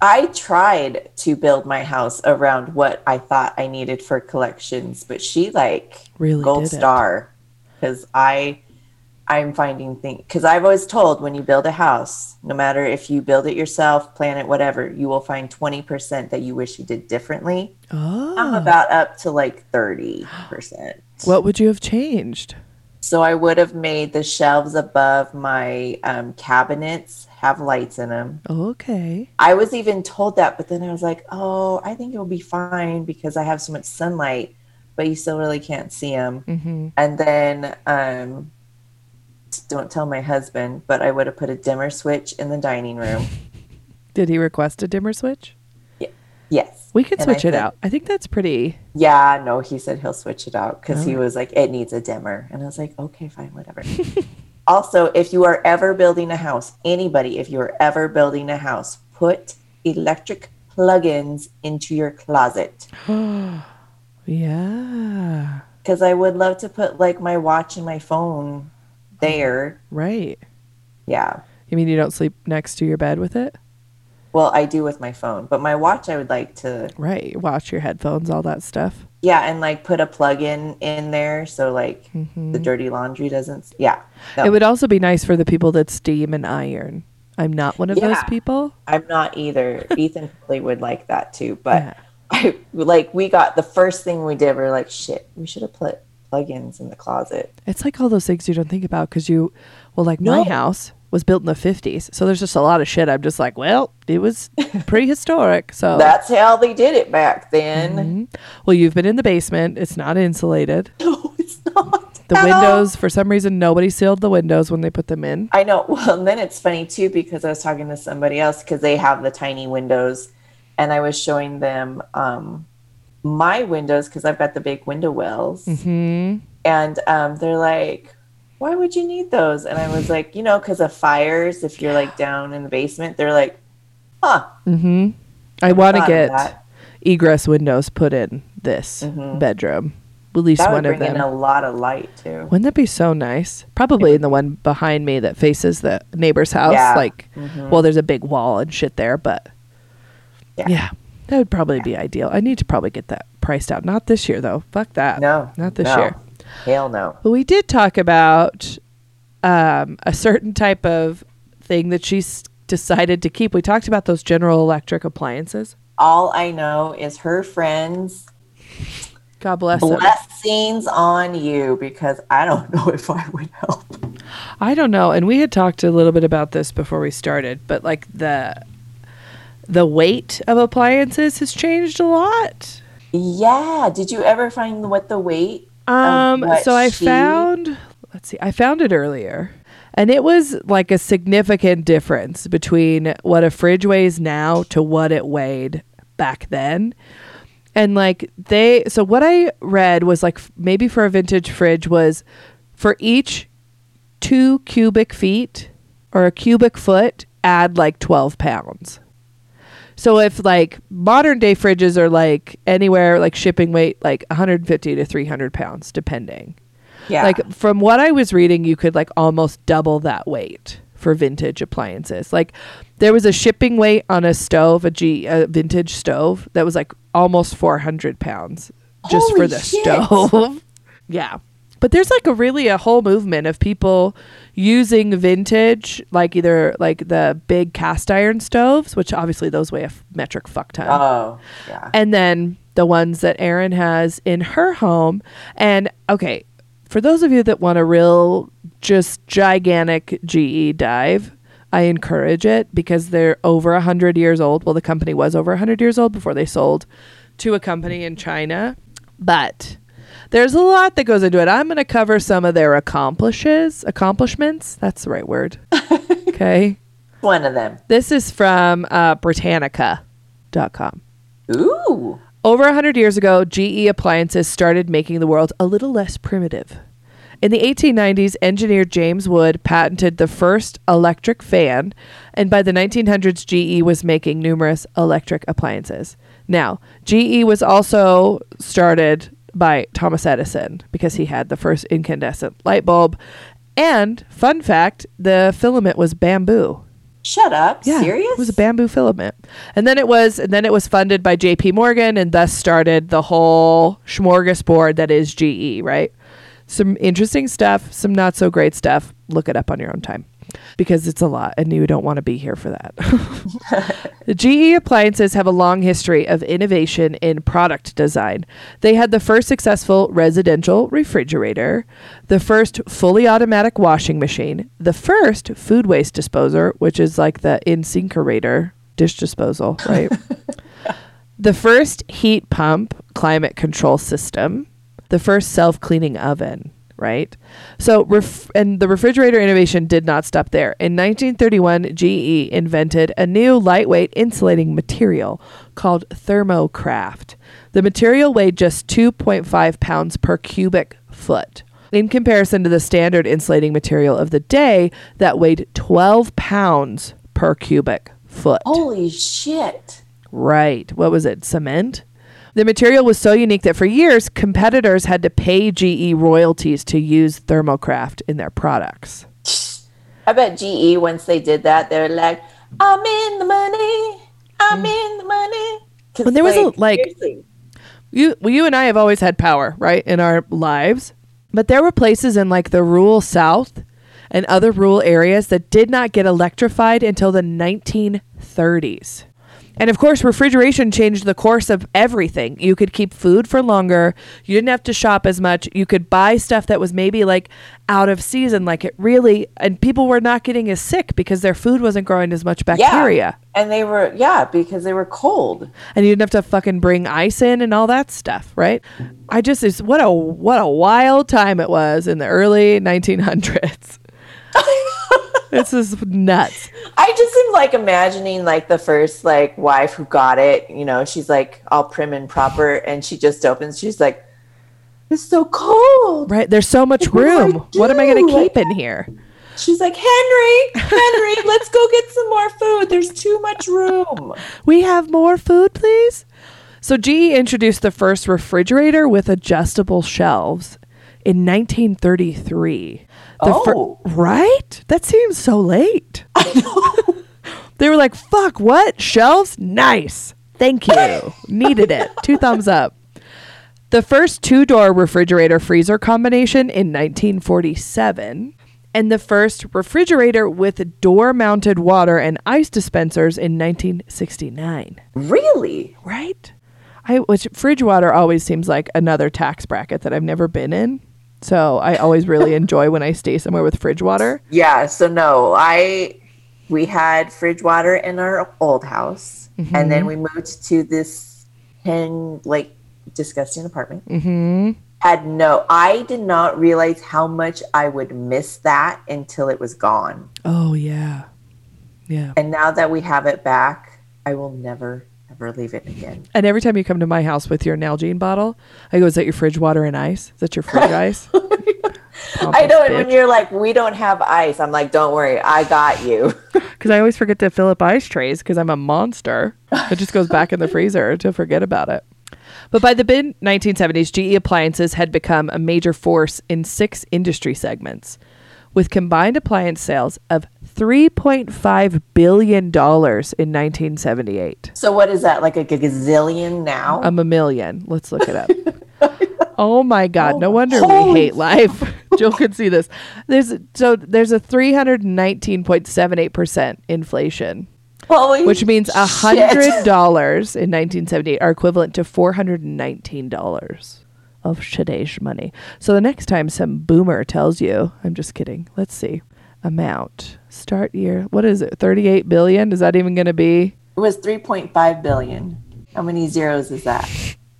Speaker 5: I tried to build my house around what I thought I needed for collections, but she like
Speaker 2: Really
Speaker 5: gold
Speaker 2: did
Speaker 5: star because I I'm finding things because I've always told when you build a house, no matter if you build it yourself, plan it, whatever, you will find twenty percent that you wish you did differently. Oh. I'm
Speaker 2: Oh,
Speaker 5: about up to like thirty percent.
Speaker 2: what would you have changed?
Speaker 5: So I would have made the shelves above my um, cabinets have lights in them.
Speaker 2: Okay.
Speaker 5: I was even told that, but then I was like, oh, I think it'll be fine because I have so much sunlight, but you still really can't see them.
Speaker 2: Mm-hmm.
Speaker 5: And then, um, don't tell my husband, but I would have put a dimmer switch in the dining room.
Speaker 2: Did he request a dimmer switch?
Speaker 5: Yes.
Speaker 2: We could
Speaker 5: And I
Speaker 2: switch it
Speaker 5: said-
Speaker 2: out. I think that's pretty.
Speaker 5: Yeah, no, he said he'll switch it out because
Speaker 2: Oh.
Speaker 5: he was like, it needs a dimmer. And I was like, okay, fine, whatever. also, if you are ever building a house, anybody, if you are ever building a house, put electric plugins into your closet.
Speaker 2: Yeah.
Speaker 5: Because I would love to put like my watch and my phone there.
Speaker 2: Right.
Speaker 5: Yeah.
Speaker 2: You mean you don't sleep next to your bed with it?
Speaker 5: Well, I do with my phone, but my watch I would like to,
Speaker 2: Right. Watch your headphones, all that stuff.
Speaker 5: yeah, and like put a plug-in in there so like
Speaker 2: Mm-hmm.
Speaker 5: the dirty laundry doesn't. Yeah, no,
Speaker 2: It would also be nice for the people that steam and iron. I'm not one of those people.
Speaker 5: I'm not either. Ethan probably would like that too, but
Speaker 2: Yeah.
Speaker 5: I like we got the first thing we did. We are like, shit, we should have put plug-ins in the closet.
Speaker 2: It's like all those things you don't think about because you, well, like my house was built in the 50s. So there's just a lot of shit. I'm just like, well, it was prehistoric. So,
Speaker 5: That's how they did it back then.
Speaker 2: Mhm. well, you've been in the basement. It's not insulated.
Speaker 5: No, it's not.
Speaker 2: The
Speaker 5: at all.
Speaker 2: windows, for some reason, nobody sealed the windows when they put them in.
Speaker 5: I know. Well, and then it's funny too because I was talking to somebody else because they have the tiny windows, and I was showing them um, my windows because I've got the big window wells,
Speaker 2: Hmm.
Speaker 5: and um, they're like, "Why would you need those?" And I was like, "You know, because of fires. If you're like down in the basement, they're like, huh."
Speaker 2: Mm-hmm. I want to get
Speaker 5: that.
Speaker 2: egress windows put in this bedroom. At least
Speaker 5: Mm-hmm. That would
Speaker 2: one of
Speaker 5: bring in a lot of light too.
Speaker 2: Wouldn't that be so nice? Probably in the one behind me that faces the neighbor's house.
Speaker 5: Yeah.
Speaker 2: Like, well, there's a big wall and shit there, but
Speaker 5: Yeah.
Speaker 2: yeah, that would probably be ideal. I need to probably get that priced out. Not this year though. Fuck that.
Speaker 5: No,
Speaker 2: not this
Speaker 5: no.
Speaker 2: year.
Speaker 5: Hell no.
Speaker 2: But we did talk about um, a certain type of thing that she's decided to keep. We talked about those General Electric appliances.
Speaker 5: All I know is her friends.
Speaker 2: God bless them.
Speaker 5: Blessings on you because I don't know if I would help.
Speaker 2: I don't know. And we had talked a little bit about this before we started, but like the the weight of appliances has changed a lot.
Speaker 5: Yeah. Did you ever find what the weight?
Speaker 2: Um so I
Speaker 5: she-
Speaker 2: found let's see. I found it earlier. And it was like a significant difference between what a fridge weighs now to what it weighed back then. And like they so what I read was like f- maybe for a vintage fridge was for each two cubic feet or a cubic foot add like 12 pounds. So if like modern day fridges are like anywhere like shipping weight like 150 to 300 pounds depending.
Speaker 5: Yeah.
Speaker 2: Like from what I was reading, you could like almost double that weight for vintage appliances. Like there was a shipping weight on a stove, a G, a vintage stove that was like almost 400 pounds just for
Speaker 5: Holy
Speaker 2: the
Speaker 5: shit.
Speaker 2: stove. yeah. But there's like a really a whole movement of people using vintage, like either like the big cast iron stoves, which obviously those weigh a f- metric fuck ton
Speaker 5: oh, yeah.
Speaker 2: and then the ones that Erin has in her home. And okay, for those of you that want a real, just gigantic GE dive, I encourage it because they're over a hundred years old. Well, the company was over a hundred years old before they sold to a company in China, but there's a lot that goes into it. I'm going to cover some of their accomplishes, accomplishments. That's the right word. okay.
Speaker 5: One of them.
Speaker 2: This is from uh, Britannica.com.
Speaker 5: Ooh.
Speaker 2: Over 100 years ago, GE appliances started making the world a little less primitive. In the 1890s, engineer James Wood patented the first electric fan, and by the 1900s, GE was making numerous electric appliances. Now, GE was also started by Thomas Edison because he had the first incandescent light bulb. And, fun fact, the filament was bamboo.
Speaker 5: Shut up.
Speaker 2: Yeah,
Speaker 5: Serious?
Speaker 2: It was a bamboo filament, and then it was, and then it was funded by J.P. Morgan, and thus started the whole smorgasbord that is GE. Right? Some interesting stuff, some not so great stuff. Look it up on your own time, because it's a lot, and you don't want to be here for that. The GE appliances have a long history of innovation in product design. They had the first successful residential refrigerator, the first fully automatic washing machine, the first food waste disposer, which is like the InSinkerator dish disposal, right? the first heat pump climate control system, the first self-cleaning oven, right? So ref- and the refrigerator innovation did not stop there. In 1931, GE invented a new lightweight insulating material called Thermocraft. The material weighed just 2.5 pounds per cubic foot. In comparison to the standard insulating material of the day that weighed 12 pounds per cubic foot.
Speaker 5: Holy shit.
Speaker 2: Right. What was it? Cement? The material was so unique that for years, competitors had to pay GE royalties to use Thermocraft in their products.
Speaker 5: I bet GE, once they did that, they're like, I'm in the money. I'm mm. in the money.
Speaker 2: When there was a, like-
Speaker 5: seriously.
Speaker 2: You, well, you and I have always had power, right, in our lives. But there were places in like the rural South and other rural areas that did not get electrified until the 1930s. And of course, refrigeration changed the course of everything. You could keep food for longer. You didn't have to shop as much. You could buy stuff that was maybe like out of season, like it really, and people were not getting as sick because their food wasn't growing as much bacteria. Yeah.
Speaker 5: And they were, yeah, because they were cold.
Speaker 2: and you didn't have to fucking bring ice in and all that stuff, right? I just is what a what a wild time it was in the early 1900s. this is nuts.
Speaker 5: I just am like imagining like the first like wife who got it, you know, she's like all prim and proper and she just opens, she's like, It's so cold.
Speaker 2: Right. There's so much
Speaker 5: What
Speaker 2: room. What am I going to keep in here?
Speaker 5: She's like, Henry, Henry, let's go get some more food. There's too much room.
Speaker 2: We have more food, please. So GE introduced the first refrigerator with adjustable shelves in 1933. The fir-
Speaker 5: Oh.
Speaker 2: right? That seems so late. I know. they were like, "Fuck, what? Shelves? Nice. Thank you. Needed it. Two thumbs up." The first two-door refrigerator freezer combination in 1947 and the first refrigerator with door-mounted water and ice dispensers in 1969
Speaker 5: Really?
Speaker 2: right? I which fridge water always seems like another tax bracket that I've never been in. So I always really enjoy when I stay somewhere with fridge water.
Speaker 5: Yeah. So no, I we had fridge water in our old house, and then we moved to this hen like disgusting apartment. Mm-hmm. Had no, I did not realize how much I would miss that until it was gone.
Speaker 2: Oh yeah. Yeah.
Speaker 5: And now that we have it back, I will never ever leave it again.
Speaker 2: And every time you come to my house with your Nalgene bottle, I go, Is that your fridge water and ice? Is that your fridge ice?
Speaker 5: I know, and when you're like, we don't have ice, I'm like, don't worry, I got you.
Speaker 2: Because I always forget to fill up ice trays because I'm a monster. It just goes back in the freezer to forget about it. But by the mid 1970s, GE Appliances had become a major force in six industry segments, with combined appliance sales of $3.5 billion in 1978.
Speaker 5: so what is that, like a gazillion now?
Speaker 2: I'm a million. Let's look it up. oh my God! No wonder we hate life. Jill can see this. There's so there's a 319.78 percent inflation
Speaker 5: Holy
Speaker 2: which means a hundred dollars in 1978 are equivalent to 419 dollars of today's money. So the next time some boomer tells you, I'm just kidding. Let's see, amount start year. What is it? 38 billion? Is that even going to be?
Speaker 5: It was 3.5 billion. How many zeros is that?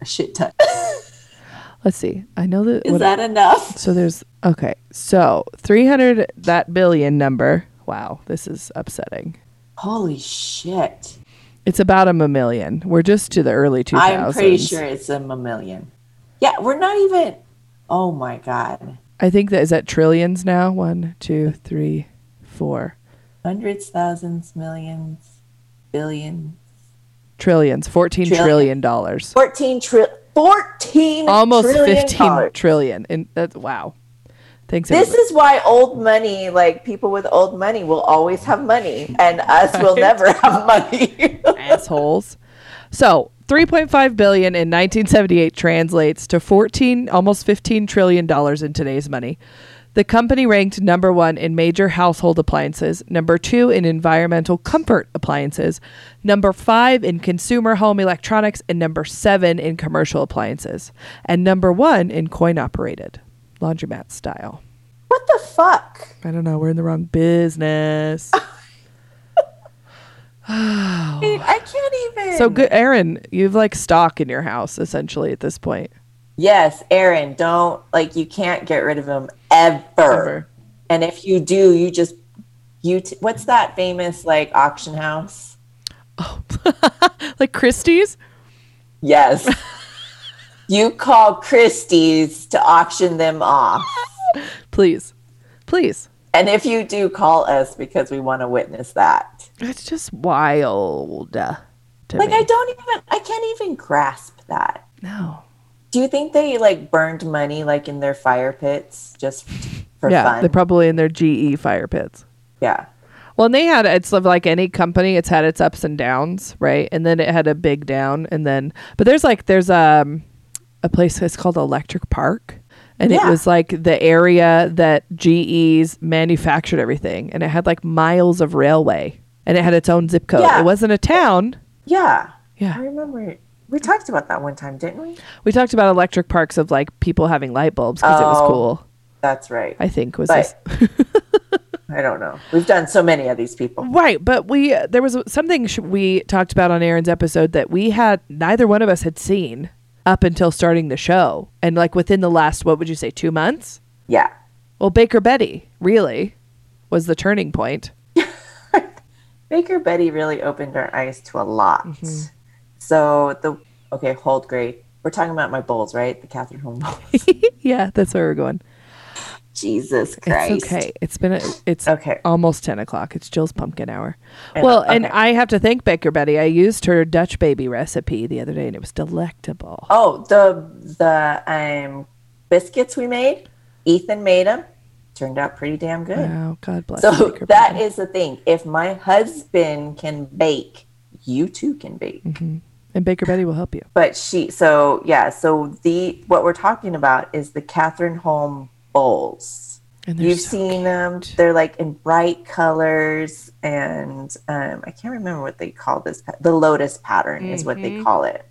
Speaker 5: A shit ton.
Speaker 2: Let's see. I know that.
Speaker 5: Is
Speaker 2: what-
Speaker 5: that enough?
Speaker 2: so there's okay. So 300 that billion number. Wow, this is upsetting.
Speaker 5: Holy shit.
Speaker 2: It's about a million. We're just to the early 2000s.
Speaker 5: I'm pretty sure it's a million. Yeah, we're not even. Oh my God.
Speaker 2: I think that is that trillions now. One, two, three, four.
Speaker 5: Hundreds, thousands, millions, billions.
Speaker 2: Trillions. Fourteen
Speaker 5: Trillion.
Speaker 2: trillion dollars.
Speaker 5: 14 tri- 14
Speaker 2: Almost
Speaker 5: trillion
Speaker 2: fifteen
Speaker 5: dollars.
Speaker 2: trillion. And that's wow. Thanks.
Speaker 5: This
Speaker 2: everybody.
Speaker 5: is why old money, like people with old money, will always have money, and us will never have money.
Speaker 2: assholes. So 3.5 billion in 1978 translates to 14, almost 15 trillion dollars in today's money. The company ranked number one in major household appliances, number two in environmental comfort appliances, number five in consumer home electronics, and number seven in commercial appliances, and number one in coin operated laundromat style.
Speaker 5: what the fuck?
Speaker 2: I don't know. We're in the wrong business.
Speaker 5: I, I can't even.
Speaker 2: So good, Erin. You've like stock in your house essentially at this point.
Speaker 5: Yes, Erin, don't like you can't get rid of them ever.
Speaker 2: Ever.
Speaker 5: And if you do, you just you t- what's that famous like auction house?
Speaker 2: Oh, like Christie's.
Speaker 5: Yes. you call Christie's to auction them off.
Speaker 2: Please, please.
Speaker 5: And if you do, call us because we want to witness that.
Speaker 2: It's just wild.
Speaker 5: Like
Speaker 2: me.
Speaker 5: I don't even I can't even grasp that.
Speaker 2: no.
Speaker 5: Do you think they like burned money like in their fire pits just for
Speaker 2: yeah,
Speaker 5: fun?
Speaker 2: they're probably in their GE fire pits.
Speaker 5: yeah.
Speaker 2: Well, and they had it's like any company, it's had its ups and downs, right? And then it had a big down, and then but there's like there's um a place that's called Electric Park, and it was like the area that GE's manufactured everything, and it had like miles of railway, and it had its own zip code.
Speaker 5: Yeah.
Speaker 2: It wasn't a town.
Speaker 5: Yeah.
Speaker 2: Yeah.
Speaker 5: I remember we talked about that one time, didn't we?
Speaker 2: we talked about electric parks of like people having light bulbs because it was
Speaker 5: Oh.
Speaker 2: cool.
Speaker 5: That's right.
Speaker 2: I think was
Speaker 5: But-
Speaker 2: this.
Speaker 5: I don't know. We've done so many of these people.
Speaker 2: Right, but we uh, there was something sh- we talked about on Erin's episode that we had neither one of us had seen up until starting the show, and like within the last what would you say two months?
Speaker 5: Yeah.
Speaker 2: Well, Baker Betty really was the turning point.
Speaker 5: Baker Betty really opened our eyes to a lot.
Speaker 2: Mm-hmm.
Speaker 5: So the okay, hold great We're talking about my bowls, right? The Cathrineholm bowls.
Speaker 2: yeah, that's where we're going.
Speaker 5: Jesus Christ.
Speaker 2: It's okay. It's been a, it's
Speaker 5: Okay.
Speaker 2: almost ten o'clock. It's Jill's pumpkin hour.
Speaker 5: And-
Speaker 2: well, and. I have to thank Baker Betty. I used her Dutch baby recipe the other day, and it was delectable.
Speaker 5: Oh, the the um biscuits we made, Ethan made them. Turned out pretty damn good.
Speaker 2: Wow, God bless.
Speaker 5: so
Speaker 2: Baker
Speaker 5: that is the thing. If my husband can bake, you too can bake.
Speaker 2: and Baker Betty will help you.
Speaker 5: But she, so yeah, so the what we're talking about is the Cathrineholm bowls.
Speaker 2: And
Speaker 5: You've
Speaker 2: so
Speaker 5: seen them. They're like in bright colors, and um, I can't remember what they call this. The lotus pattern is what
Speaker 2: Mm-hmm.
Speaker 5: they call it.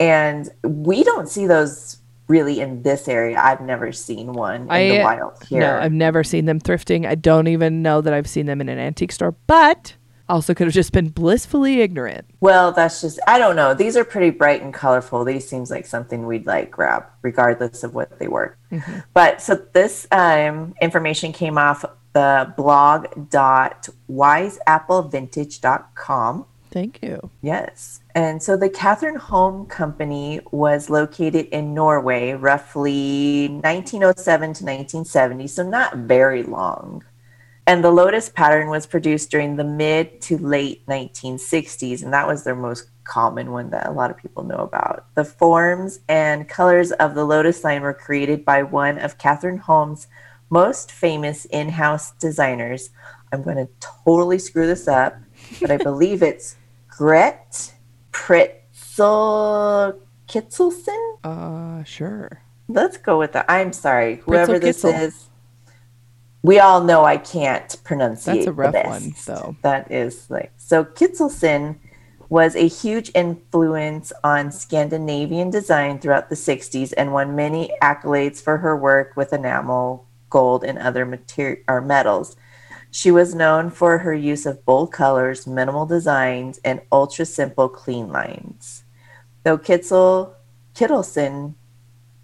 Speaker 5: And we don't see those really in this area. I've never seen one in
Speaker 2: I-
Speaker 5: the wild here.
Speaker 2: No, I've never seen them thrifting. I don't even know that I've seen them in an antique store, but also could have just been blissfully ignorant.
Speaker 5: Well, that's just I don't know. These are pretty bright and colorful. These seems like something we'd like grab, regardless of what they were. But so this um, information came off the blog dot wiseapplevintage.com.
Speaker 2: Thank you.
Speaker 5: Yes. And so the Cathrineholm Company was located in Norway roughly 1907 to 1970, so not very long. And the lotus pattern was produced during the mid to late 1960s, and that was their most common one that a lot of people know about. The forms and colors of the lotus line were created by one of Cathrineholm's most famous in house designers. I'm going to totally screw this up, but I believe it's Gret Pritzel Kitzelson.
Speaker 2: Uh, sure.
Speaker 5: Let's go with that. I'm sorry, whoever this is. We all know I can't pronounce
Speaker 2: That's a rough one, though.
Speaker 5: That is like so. Kitzelson was a huge influence on Scandinavian design throughout the 60s and won many accolades for her work with enamel, gold, and other material or metals. She was known for her use of bold colors, minimal designs, and ultra simple clean lines. Though Kitzel Kittelson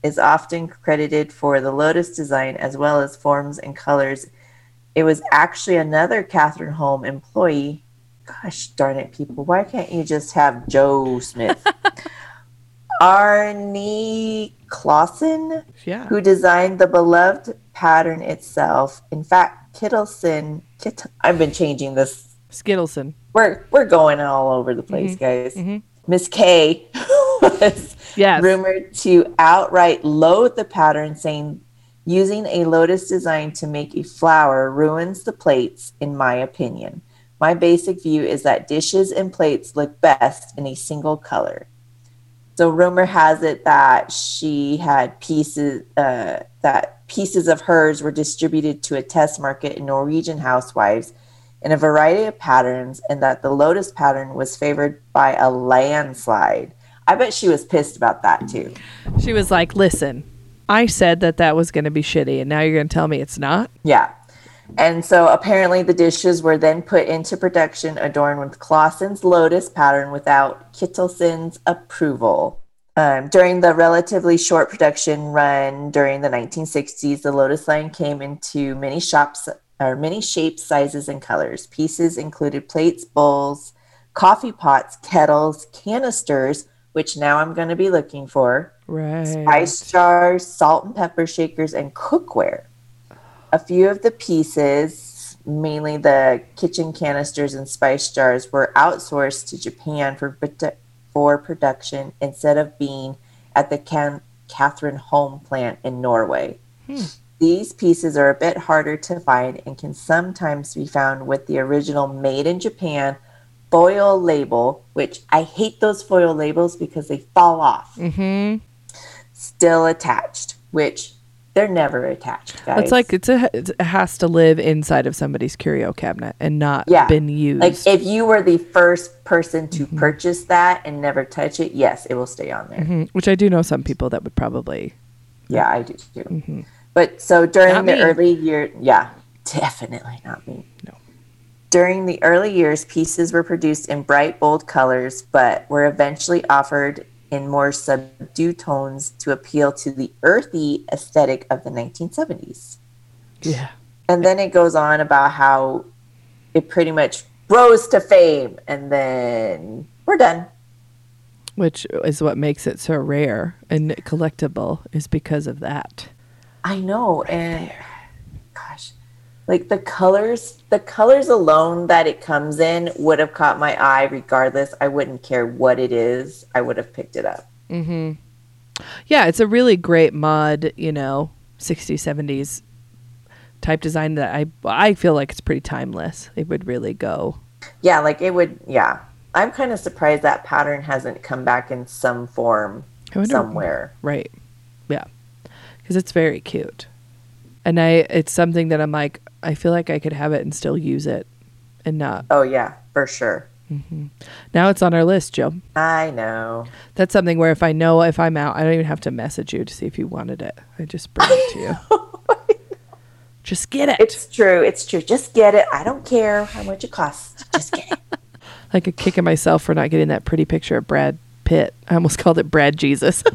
Speaker 5: is often credited for the lotus design as well as forms and colors, it was actually another Cathrineholm employee. Gosh darn it, people! Why can't you just have Joe Smith? Arne Clausen
Speaker 2: Yeah.
Speaker 5: who designed the beloved pattern itself. In fact, Kittelson, Kitt- I've been changing this.
Speaker 2: Skittleson.
Speaker 5: We're we're going all over the place, guys. Miss K was
Speaker 2: Yes.
Speaker 5: rumored to outright loathe the pattern, saying using a lotus design to make a flower ruins the plates, in my opinion. My basic view is that dishes and plates look best in a single color. So rumor has it that she had pieces uh, that pieces of hers were distributed to a test market in Norwegian housewives in a variety of patterns, and that the lotus pattern was favored by a landslide. I bet she was pissed about that too.
Speaker 2: She was like, listen, I said that that was going to be shitty, and now you're going to tell me it's not?
Speaker 5: Yeah. And so apparently the dishes were then put into production adorned with Clausen's lotus pattern without Kittelson's approval. Um, during the relatively short production run during the 1960s, the Lotus line came into many shops or many shapes, sizes, and colors. Pieces included plates, bowls, coffee pots, kettles, canisters, which now I'm going to be looking for,
Speaker 2: Right.
Speaker 5: spice jars, salt and pepper shakers, and cookware. A few of the pieces, mainly the kitchen canisters and spice jars, were outsourced to Japan for for production instead of being at the Can- Cathrineholm plant in Norway. These pieces are a bit harder to find and can sometimes be found with the original made in Japan foil label, which I hate those foil labels because they fall off.
Speaker 2: Mm-hmm.
Speaker 5: Still attached, which they're never attached, guys.
Speaker 2: It's like it's a, it has to live inside of somebody's curio cabinet and not
Speaker 5: Yeah.
Speaker 2: been used.
Speaker 5: like if you were the first person to purchase that and never touch it, yes, it will stay on there.
Speaker 2: Mhm. Which I do know some people that would probably.
Speaker 5: Yeah, I do too. But so during
Speaker 2: Not
Speaker 5: the
Speaker 2: me.
Speaker 5: early year, yeah, definitely not me.
Speaker 2: No.
Speaker 5: During the early years, pieces were produced in bright, bold colors, but were eventually offered in more subdued tones to appeal to the earthy aesthetic of the 1970s.
Speaker 2: Yeah.
Speaker 5: And then it goes on about how it pretty much rose to fame, and then we're done.
Speaker 2: which is what makes it so rare and collectible is because of that.
Speaker 5: I know, and gosh, like the colors, the colors alone that it comes in would have caught my eye regardless. I wouldn't care what it is. I would have picked it up. Mm-hmm.
Speaker 2: Yeah, it's a really great mod, you know, 60s, 70s type design that I I feel like it's pretty timeless. It would really go.
Speaker 5: Yeah, like it would. Yeah, I'm kind of surprised that pattern hasn't come back in some form somewhere.
Speaker 2: Right. Yeah. Cuz it's very cute. And I it's something that I'm like I feel like I could have it and still use it and not.
Speaker 5: Oh yeah, for sure. Mm-hmm.
Speaker 2: Now it's on our list, Joe.
Speaker 5: I know.
Speaker 2: That's something where if I know if I'm out, I don't even have to message you to see if you wanted it. I just bring it to you. just get it.
Speaker 5: It's true. It's true. Just get it. I don't care how much it costs. Just get it.
Speaker 2: like a kick at myself for not getting that pretty picture of Brad Pitt. I almost called it Brad Jesus.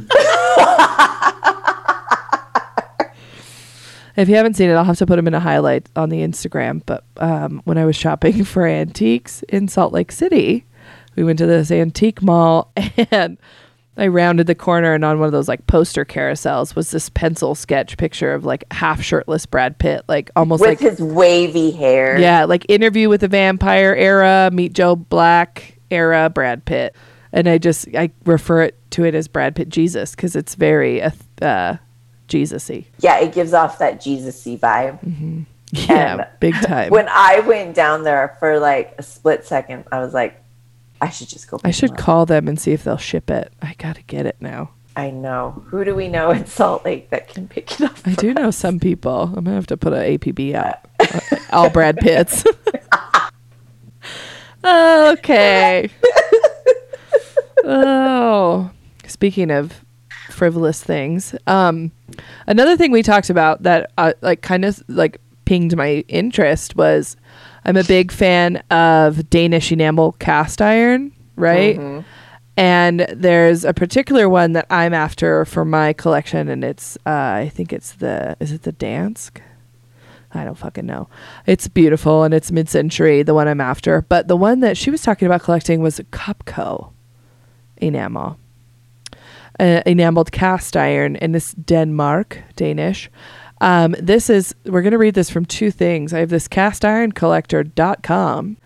Speaker 2: if you haven't seen it, I'll have to put him in a highlight on the Instagram. But um, when I was shopping for antiques in Salt Lake City, we went to this antique mall and I rounded the corner and on one of those like poster carousels was this pencil sketch picture of like half shirtless Brad Pitt, like almost
Speaker 5: With
Speaker 2: like
Speaker 5: his wavy hair.
Speaker 2: yeah, like Interview with the Vampire era, Meet Joe Black era, Brad Pitt, and I just I refer it to it as Brad Pitt Jesus because it's very uh, Jesusy.
Speaker 5: Yeah, it gives off that Jesus-y vibe.
Speaker 2: Yeah,
Speaker 5: And
Speaker 2: big time.
Speaker 5: When I went down there for like a split second, I was like, I should just go.
Speaker 2: I should call them and see if they'll ship it. I gotta get it now.
Speaker 5: I know. Who do we know in Salt Lake that can pick it up?
Speaker 2: I do know some people. I'm gonna have to put an APB out. Uh, All Brad Pitts. okay. oh, speaking of frivolous things, um, another thing we talked about that uh, like kind of like pinged my interest was I'm a big fan of Danish enamel cast iron, right? And there's a particular one that I'm after for my collection, and it's uh, I think it's the is it the Dansk? I don't fucking know. It's beautiful and it's mid-century, the one I'm after. But the one that she was talking about collecting was Copco enamel, uh, enameled cast iron, and this Denmark Danish. Um, this is we're gonna read this from two things. I have this cast iron collector.com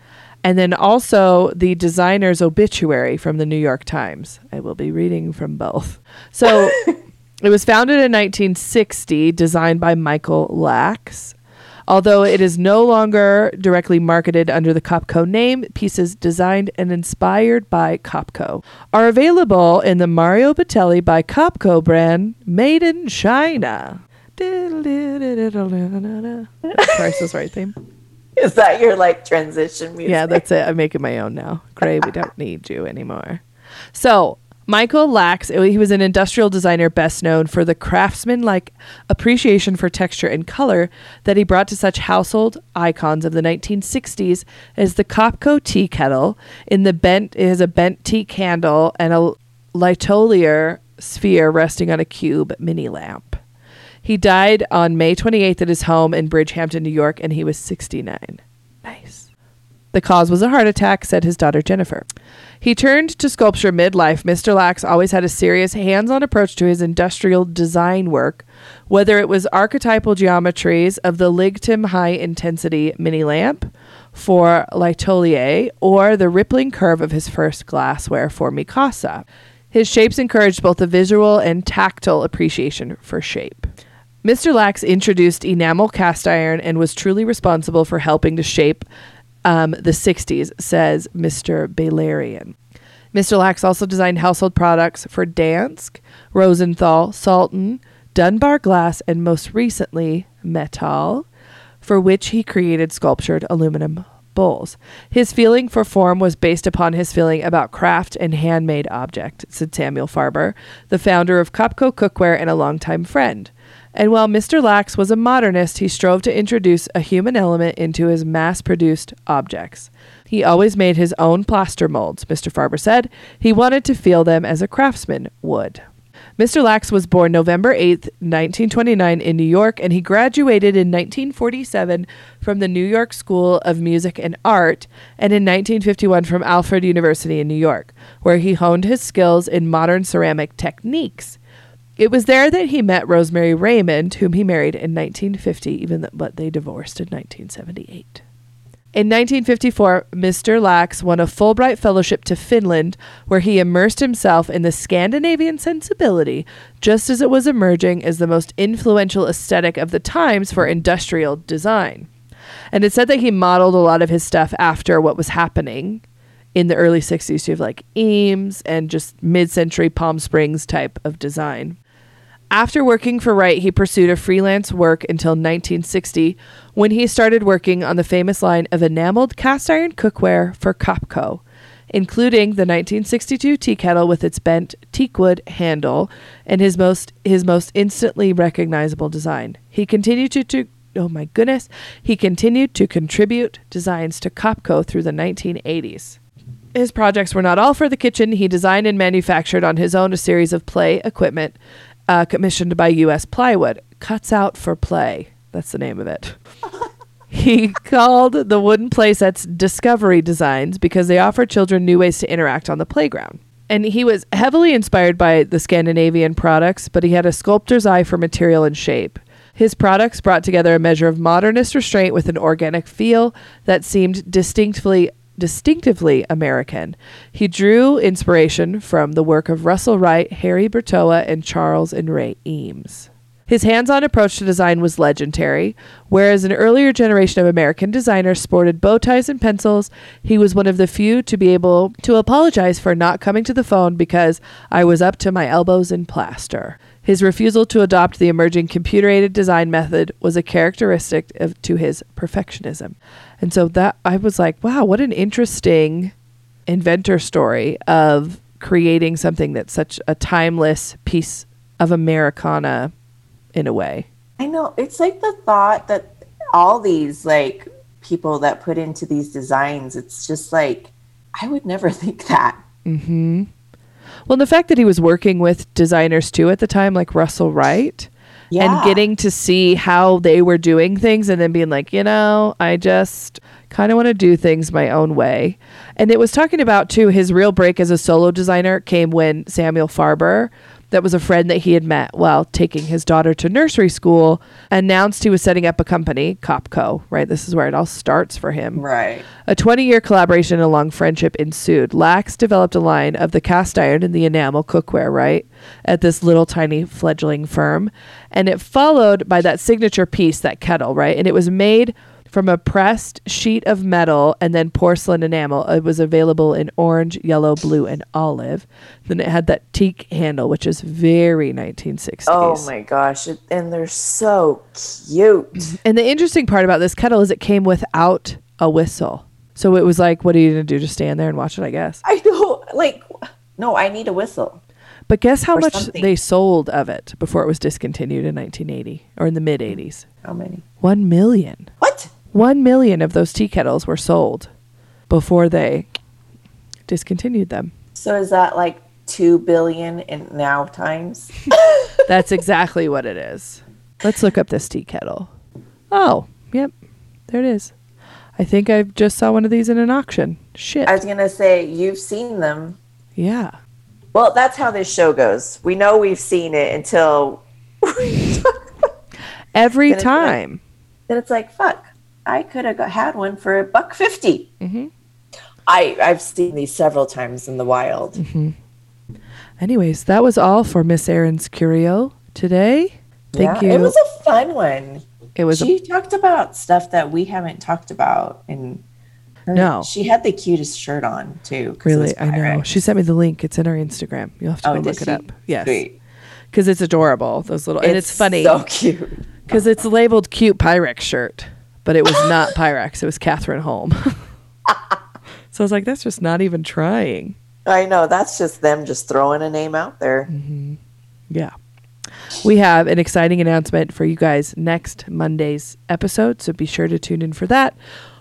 Speaker 2: and then also the designer's obituary from the New York Times. I will be reading from both. So it was founded in 1960, designed by Michael Lax. Although it is no longer directly marketed under the Copco name, pieces designed and inspired by Copco are available in the Mario Batali by Copco brand made in China. Price is right theme.
Speaker 5: Is that your like transition music?
Speaker 2: Yeah, that's it. I'm making my own now. Gray, we don't need you anymore. So, Michael Lax, eh, he was an industrial designer best known for the craftsman like appreciation for texture and color that he brought to such household icons of the 1960s as the Copco tea kettle. In the bent, has a bent tea candle and a Lightolier sphere resting on a cube mini lamp. He died on May 28th at his home in Bridgehampton, New York, and he was 69. Nice. The cause was a heart attack, said his daughter Jennifer. He turned to sculpture midlife. Mr. Lax always had a serious hands on approach to his industrial design work, whether it was archetypal geometries of the Lytegem high intensity mini lamp for Lightolier or the rippling curve of his first glassware for Mikasa. His shapes encouraged both a visual and tactile appreciation for shape. Mr. Lax introduced enamel cast iron and was truly responsible for helping to shape um, the 60s, says Mr. Balerian. Mr. Lax also designed household products for Dansk, Rosenthal, Salton, Dunbar Glass, and most recently, Metal, for which he created sculptured aluminum bowls. His feeling for form was based upon his feeling about craft and handmade object, said Samuel Farber, the founder of Copco Cookware and a longtime friend. And while Mr. Lax was a modernist, he strove to introduce a human element into his mass produced objects. He always made his own plaster molds, Mr. Farber said. He wanted to feel them as a craftsman would. Mr. Lax was born November 8th, 1929, in New York, and he graduated in 1947 from the New York School of Music and Art and in 1951 from Alfred University in New York, where he honed his skills in modern ceramic techniques. It was there that he met Rosemary Raymond, whom he married in 1950, even th- but they divorced in 1978. In 1954, Mr. Lax won a Fulbright Fellowship to Finland, where he immersed himself in the Scandinavian sensibility, just as it was emerging as the most influential aesthetic of the times for industrial design. And it said that he modeled a lot of his stuff after what was happening in the early 60s. You have like Eames and just mid century Palm Springs type of design. After working for Wright, he pursued a freelance work until 1960 when he started working on the famous line of enameled cast iron cookware for Copco, including the 1962 tea kettle with its bent teakwood handle and his most his most instantly recognizable design. He continued to, to oh my goodness, he continued to contribute designs to Copco through the 1980s. His projects were not all for the kitchen. He designed and manufactured on his own a series of play equipment uh, commissioned by U.S. Plywood. Cuts out for play. That's the name of it. he called the wooden play sets Discovery Designs because they offer children new ways to interact on the playground. And he was heavily inspired by the Scandinavian products, but he had a sculptor's eye for material and shape. His products brought together a measure of modernist restraint with an organic feel that seemed distinctly distinctively American. He drew inspiration from the work of Russel Wright, Harry Bertoia, and Charles and Ray Eames. His hands on approach to design was legendary. Whereas an earlier generation of American designers sported bow ties and pencils, he was one of the few to be able to apologize for not coming to the phone because I was up to my elbows in plaster. His refusal to adopt the emerging computer aided design method was a characteristic of, to his perfectionism. And so that I was like, wow, what an interesting inventor story of creating something that's such a timeless piece of Americana in a way.
Speaker 5: I know. It's like the thought that all these like people that put into these designs, it's just like I would never think that.
Speaker 2: Mm-hmm. Well, the fact that he was working with designers too at the time, like Russel Wright,
Speaker 5: Yeah.
Speaker 2: and getting to see how they were doing things and then being like, you know, I just kind of want to do things my own way. And it was talking about too his real break as a solo designer came when Samuel Farber, that was a friend that he had met while taking his daughter to nursery school, announced he was setting up a company, Copco, right? This is where it all starts for him.
Speaker 5: Right.
Speaker 2: A 20 year collaboration and a long friendship ensued. Lax developed a line of the cast iron and the enamel cookware, right, at this little tiny fledgling firm. And it followed by that signature piece, that kettle, right? And it was made from a pressed sheet of metal and then porcelain enamel. It was available in orange, yellow, blue, and olive. Then it had that teak handle, which is very 1960s.
Speaker 5: Oh my gosh. it- And they're so cute.
Speaker 2: And the interesting part about this kettle is it came without a whistle. So it was like, what are you going to do? Just stand there and watch it, I guess.
Speaker 5: I know. Like, no, I need a whistle.
Speaker 2: But guess how much
Speaker 5: something.
Speaker 2: they sold of it before it was discontinued in 1980 or in the mid 80s?
Speaker 5: How many?
Speaker 2: One million.
Speaker 5: What?
Speaker 2: One million of those tea kettles were sold before they discontinued them.
Speaker 5: So is that like two billion in now times?
Speaker 2: That's exactly what it is. Let's look up this tea kettle. Oh, yep. There it is. I think I just saw one of these in an auction. Shit.
Speaker 5: I was gonna say you've seen them.
Speaker 2: yeah.
Speaker 5: Well, that's how this show goes. We know we've seen it until
Speaker 2: Every
Speaker 5: it's like-
Speaker 2: time.
Speaker 5: then it's like, fuck, I could have had one for a buck 50 mm-hmm. I I've seen these several times in the wild. Mm-hmm.
Speaker 2: Anyways, that was all for Miss Erin's Curio today. Thank
Speaker 5: Yeah,
Speaker 2: you.
Speaker 5: It was a fun one.
Speaker 2: It was a-
Speaker 5: She talked about stuff that we haven't talked about, and her-
Speaker 2: No.
Speaker 5: she had the cutest shirt on too.
Speaker 2: Really, I know. She sent me the link. It's in her Instagram. You'll have to
Speaker 5: Oh,
Speaker 2: go look it up. Yes, because it's adorable. Those little and it's funny
Speaker 5: So cute.
Speaker 2: because it's labeled "cute Pyrex shirt," but it was not Pyrex. It was Cathrineholm. so I was like, that's just not even trying.
Speaker 5: I know. That's just them just throwing a name out there.
Speaker 2: Mm-hmm. Yeah. We have an exciting announcement for you guys next Monday's episode, so be sure to tune in for that.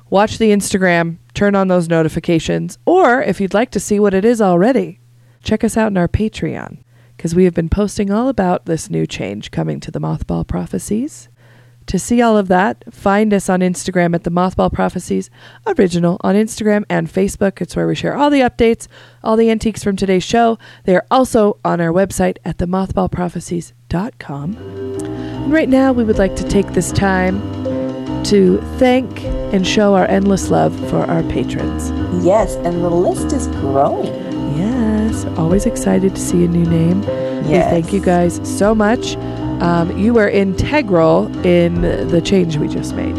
Speaker 2: Watch the Instagram, turn on those notifications, or if you'd like to see what it is already, check us out in our Patreon because we have been posting all about this new change coming to the Mothball Prophecies. To see all of that, find us on Instagram at the Mothball Prophecies Original on Instagram and Facebook. It's where we share all the updates, all the antiques from today's show. They are also on our website at themothballprophecies.com. And right now, we would like to take this time to thank and show our endless love for our patrons.
Speaker 5: Yes, and the list is growing.
Speaker 2: Yes, always excited to see a new name. We thank you guys so much. Um, you were integral in the change we just made.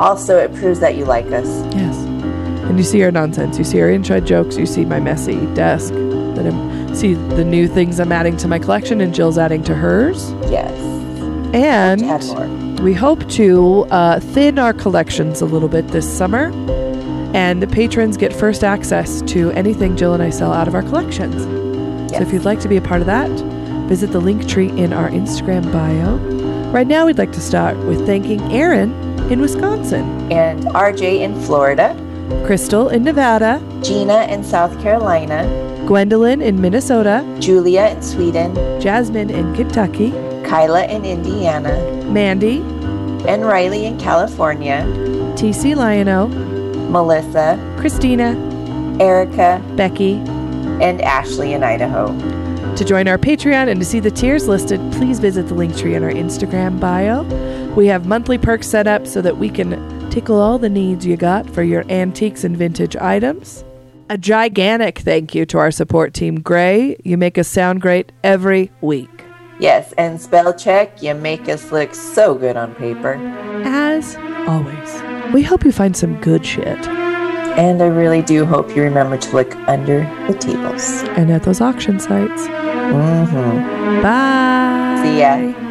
Speaker 5: Also, it proves that you like us.
Speaker 2: Yes. And you see our nonsense. You see our inside jokes. You see my messy desk. That I'm see the new things I'm adding to my collection, and Jill's adding to hers.
Speaker 5: Yes.
Speaker 2: And we hope to uh, thin our collections a little bit this summer, and the patrons get first access to anything Jill and I sell out of our collections. So if you'd like to be a part of that, visit the link tree in our Instagram bio. Right now, we'd like to start with thanking Aaron in Wisconsin,
Speaker 5: And RJ in Florida,
Speaker 2: Crystal in Nevada,
Speaker 5: Gina in South Carolina,
Speaker 2: Gwendolyn in Minnesota,
Speaker 5: Julia in Sweden,
Speaker 2: Jasmine in Kentucky,
Speaker 5: Kyla in Indiana,
Speaker 2: Mandy,
Speaker 5: and Riley in California,
Speaker 2: TC Liono,
Speaker 5: Melissa,
Speaker 2: Christina,
Speaker 5: Erica,
Speaker 2: Becky.
Speaker 5: and Ashley in Idaho.
Speaker 2: To join our Patreon and to see the tiers listed, please visit the link tree in our Instagram bio. We have monthly perks set up so that we can tickle all the needs you got for your antiques and vintage items. A gigantic thank you to our support team, Gray. You make us sound great every week.
Speaker 5: Yes, and spell check, you make us look so good on paper.
Speaker 2: As always, we hope you find some good shit.
Speaker 5: And I really do hope you remember to look under the tables.
Speaker 2: And at those auction sites.
Speaker 5: Hmm
Speaker 2: Bye.
Speaker 5: See ya.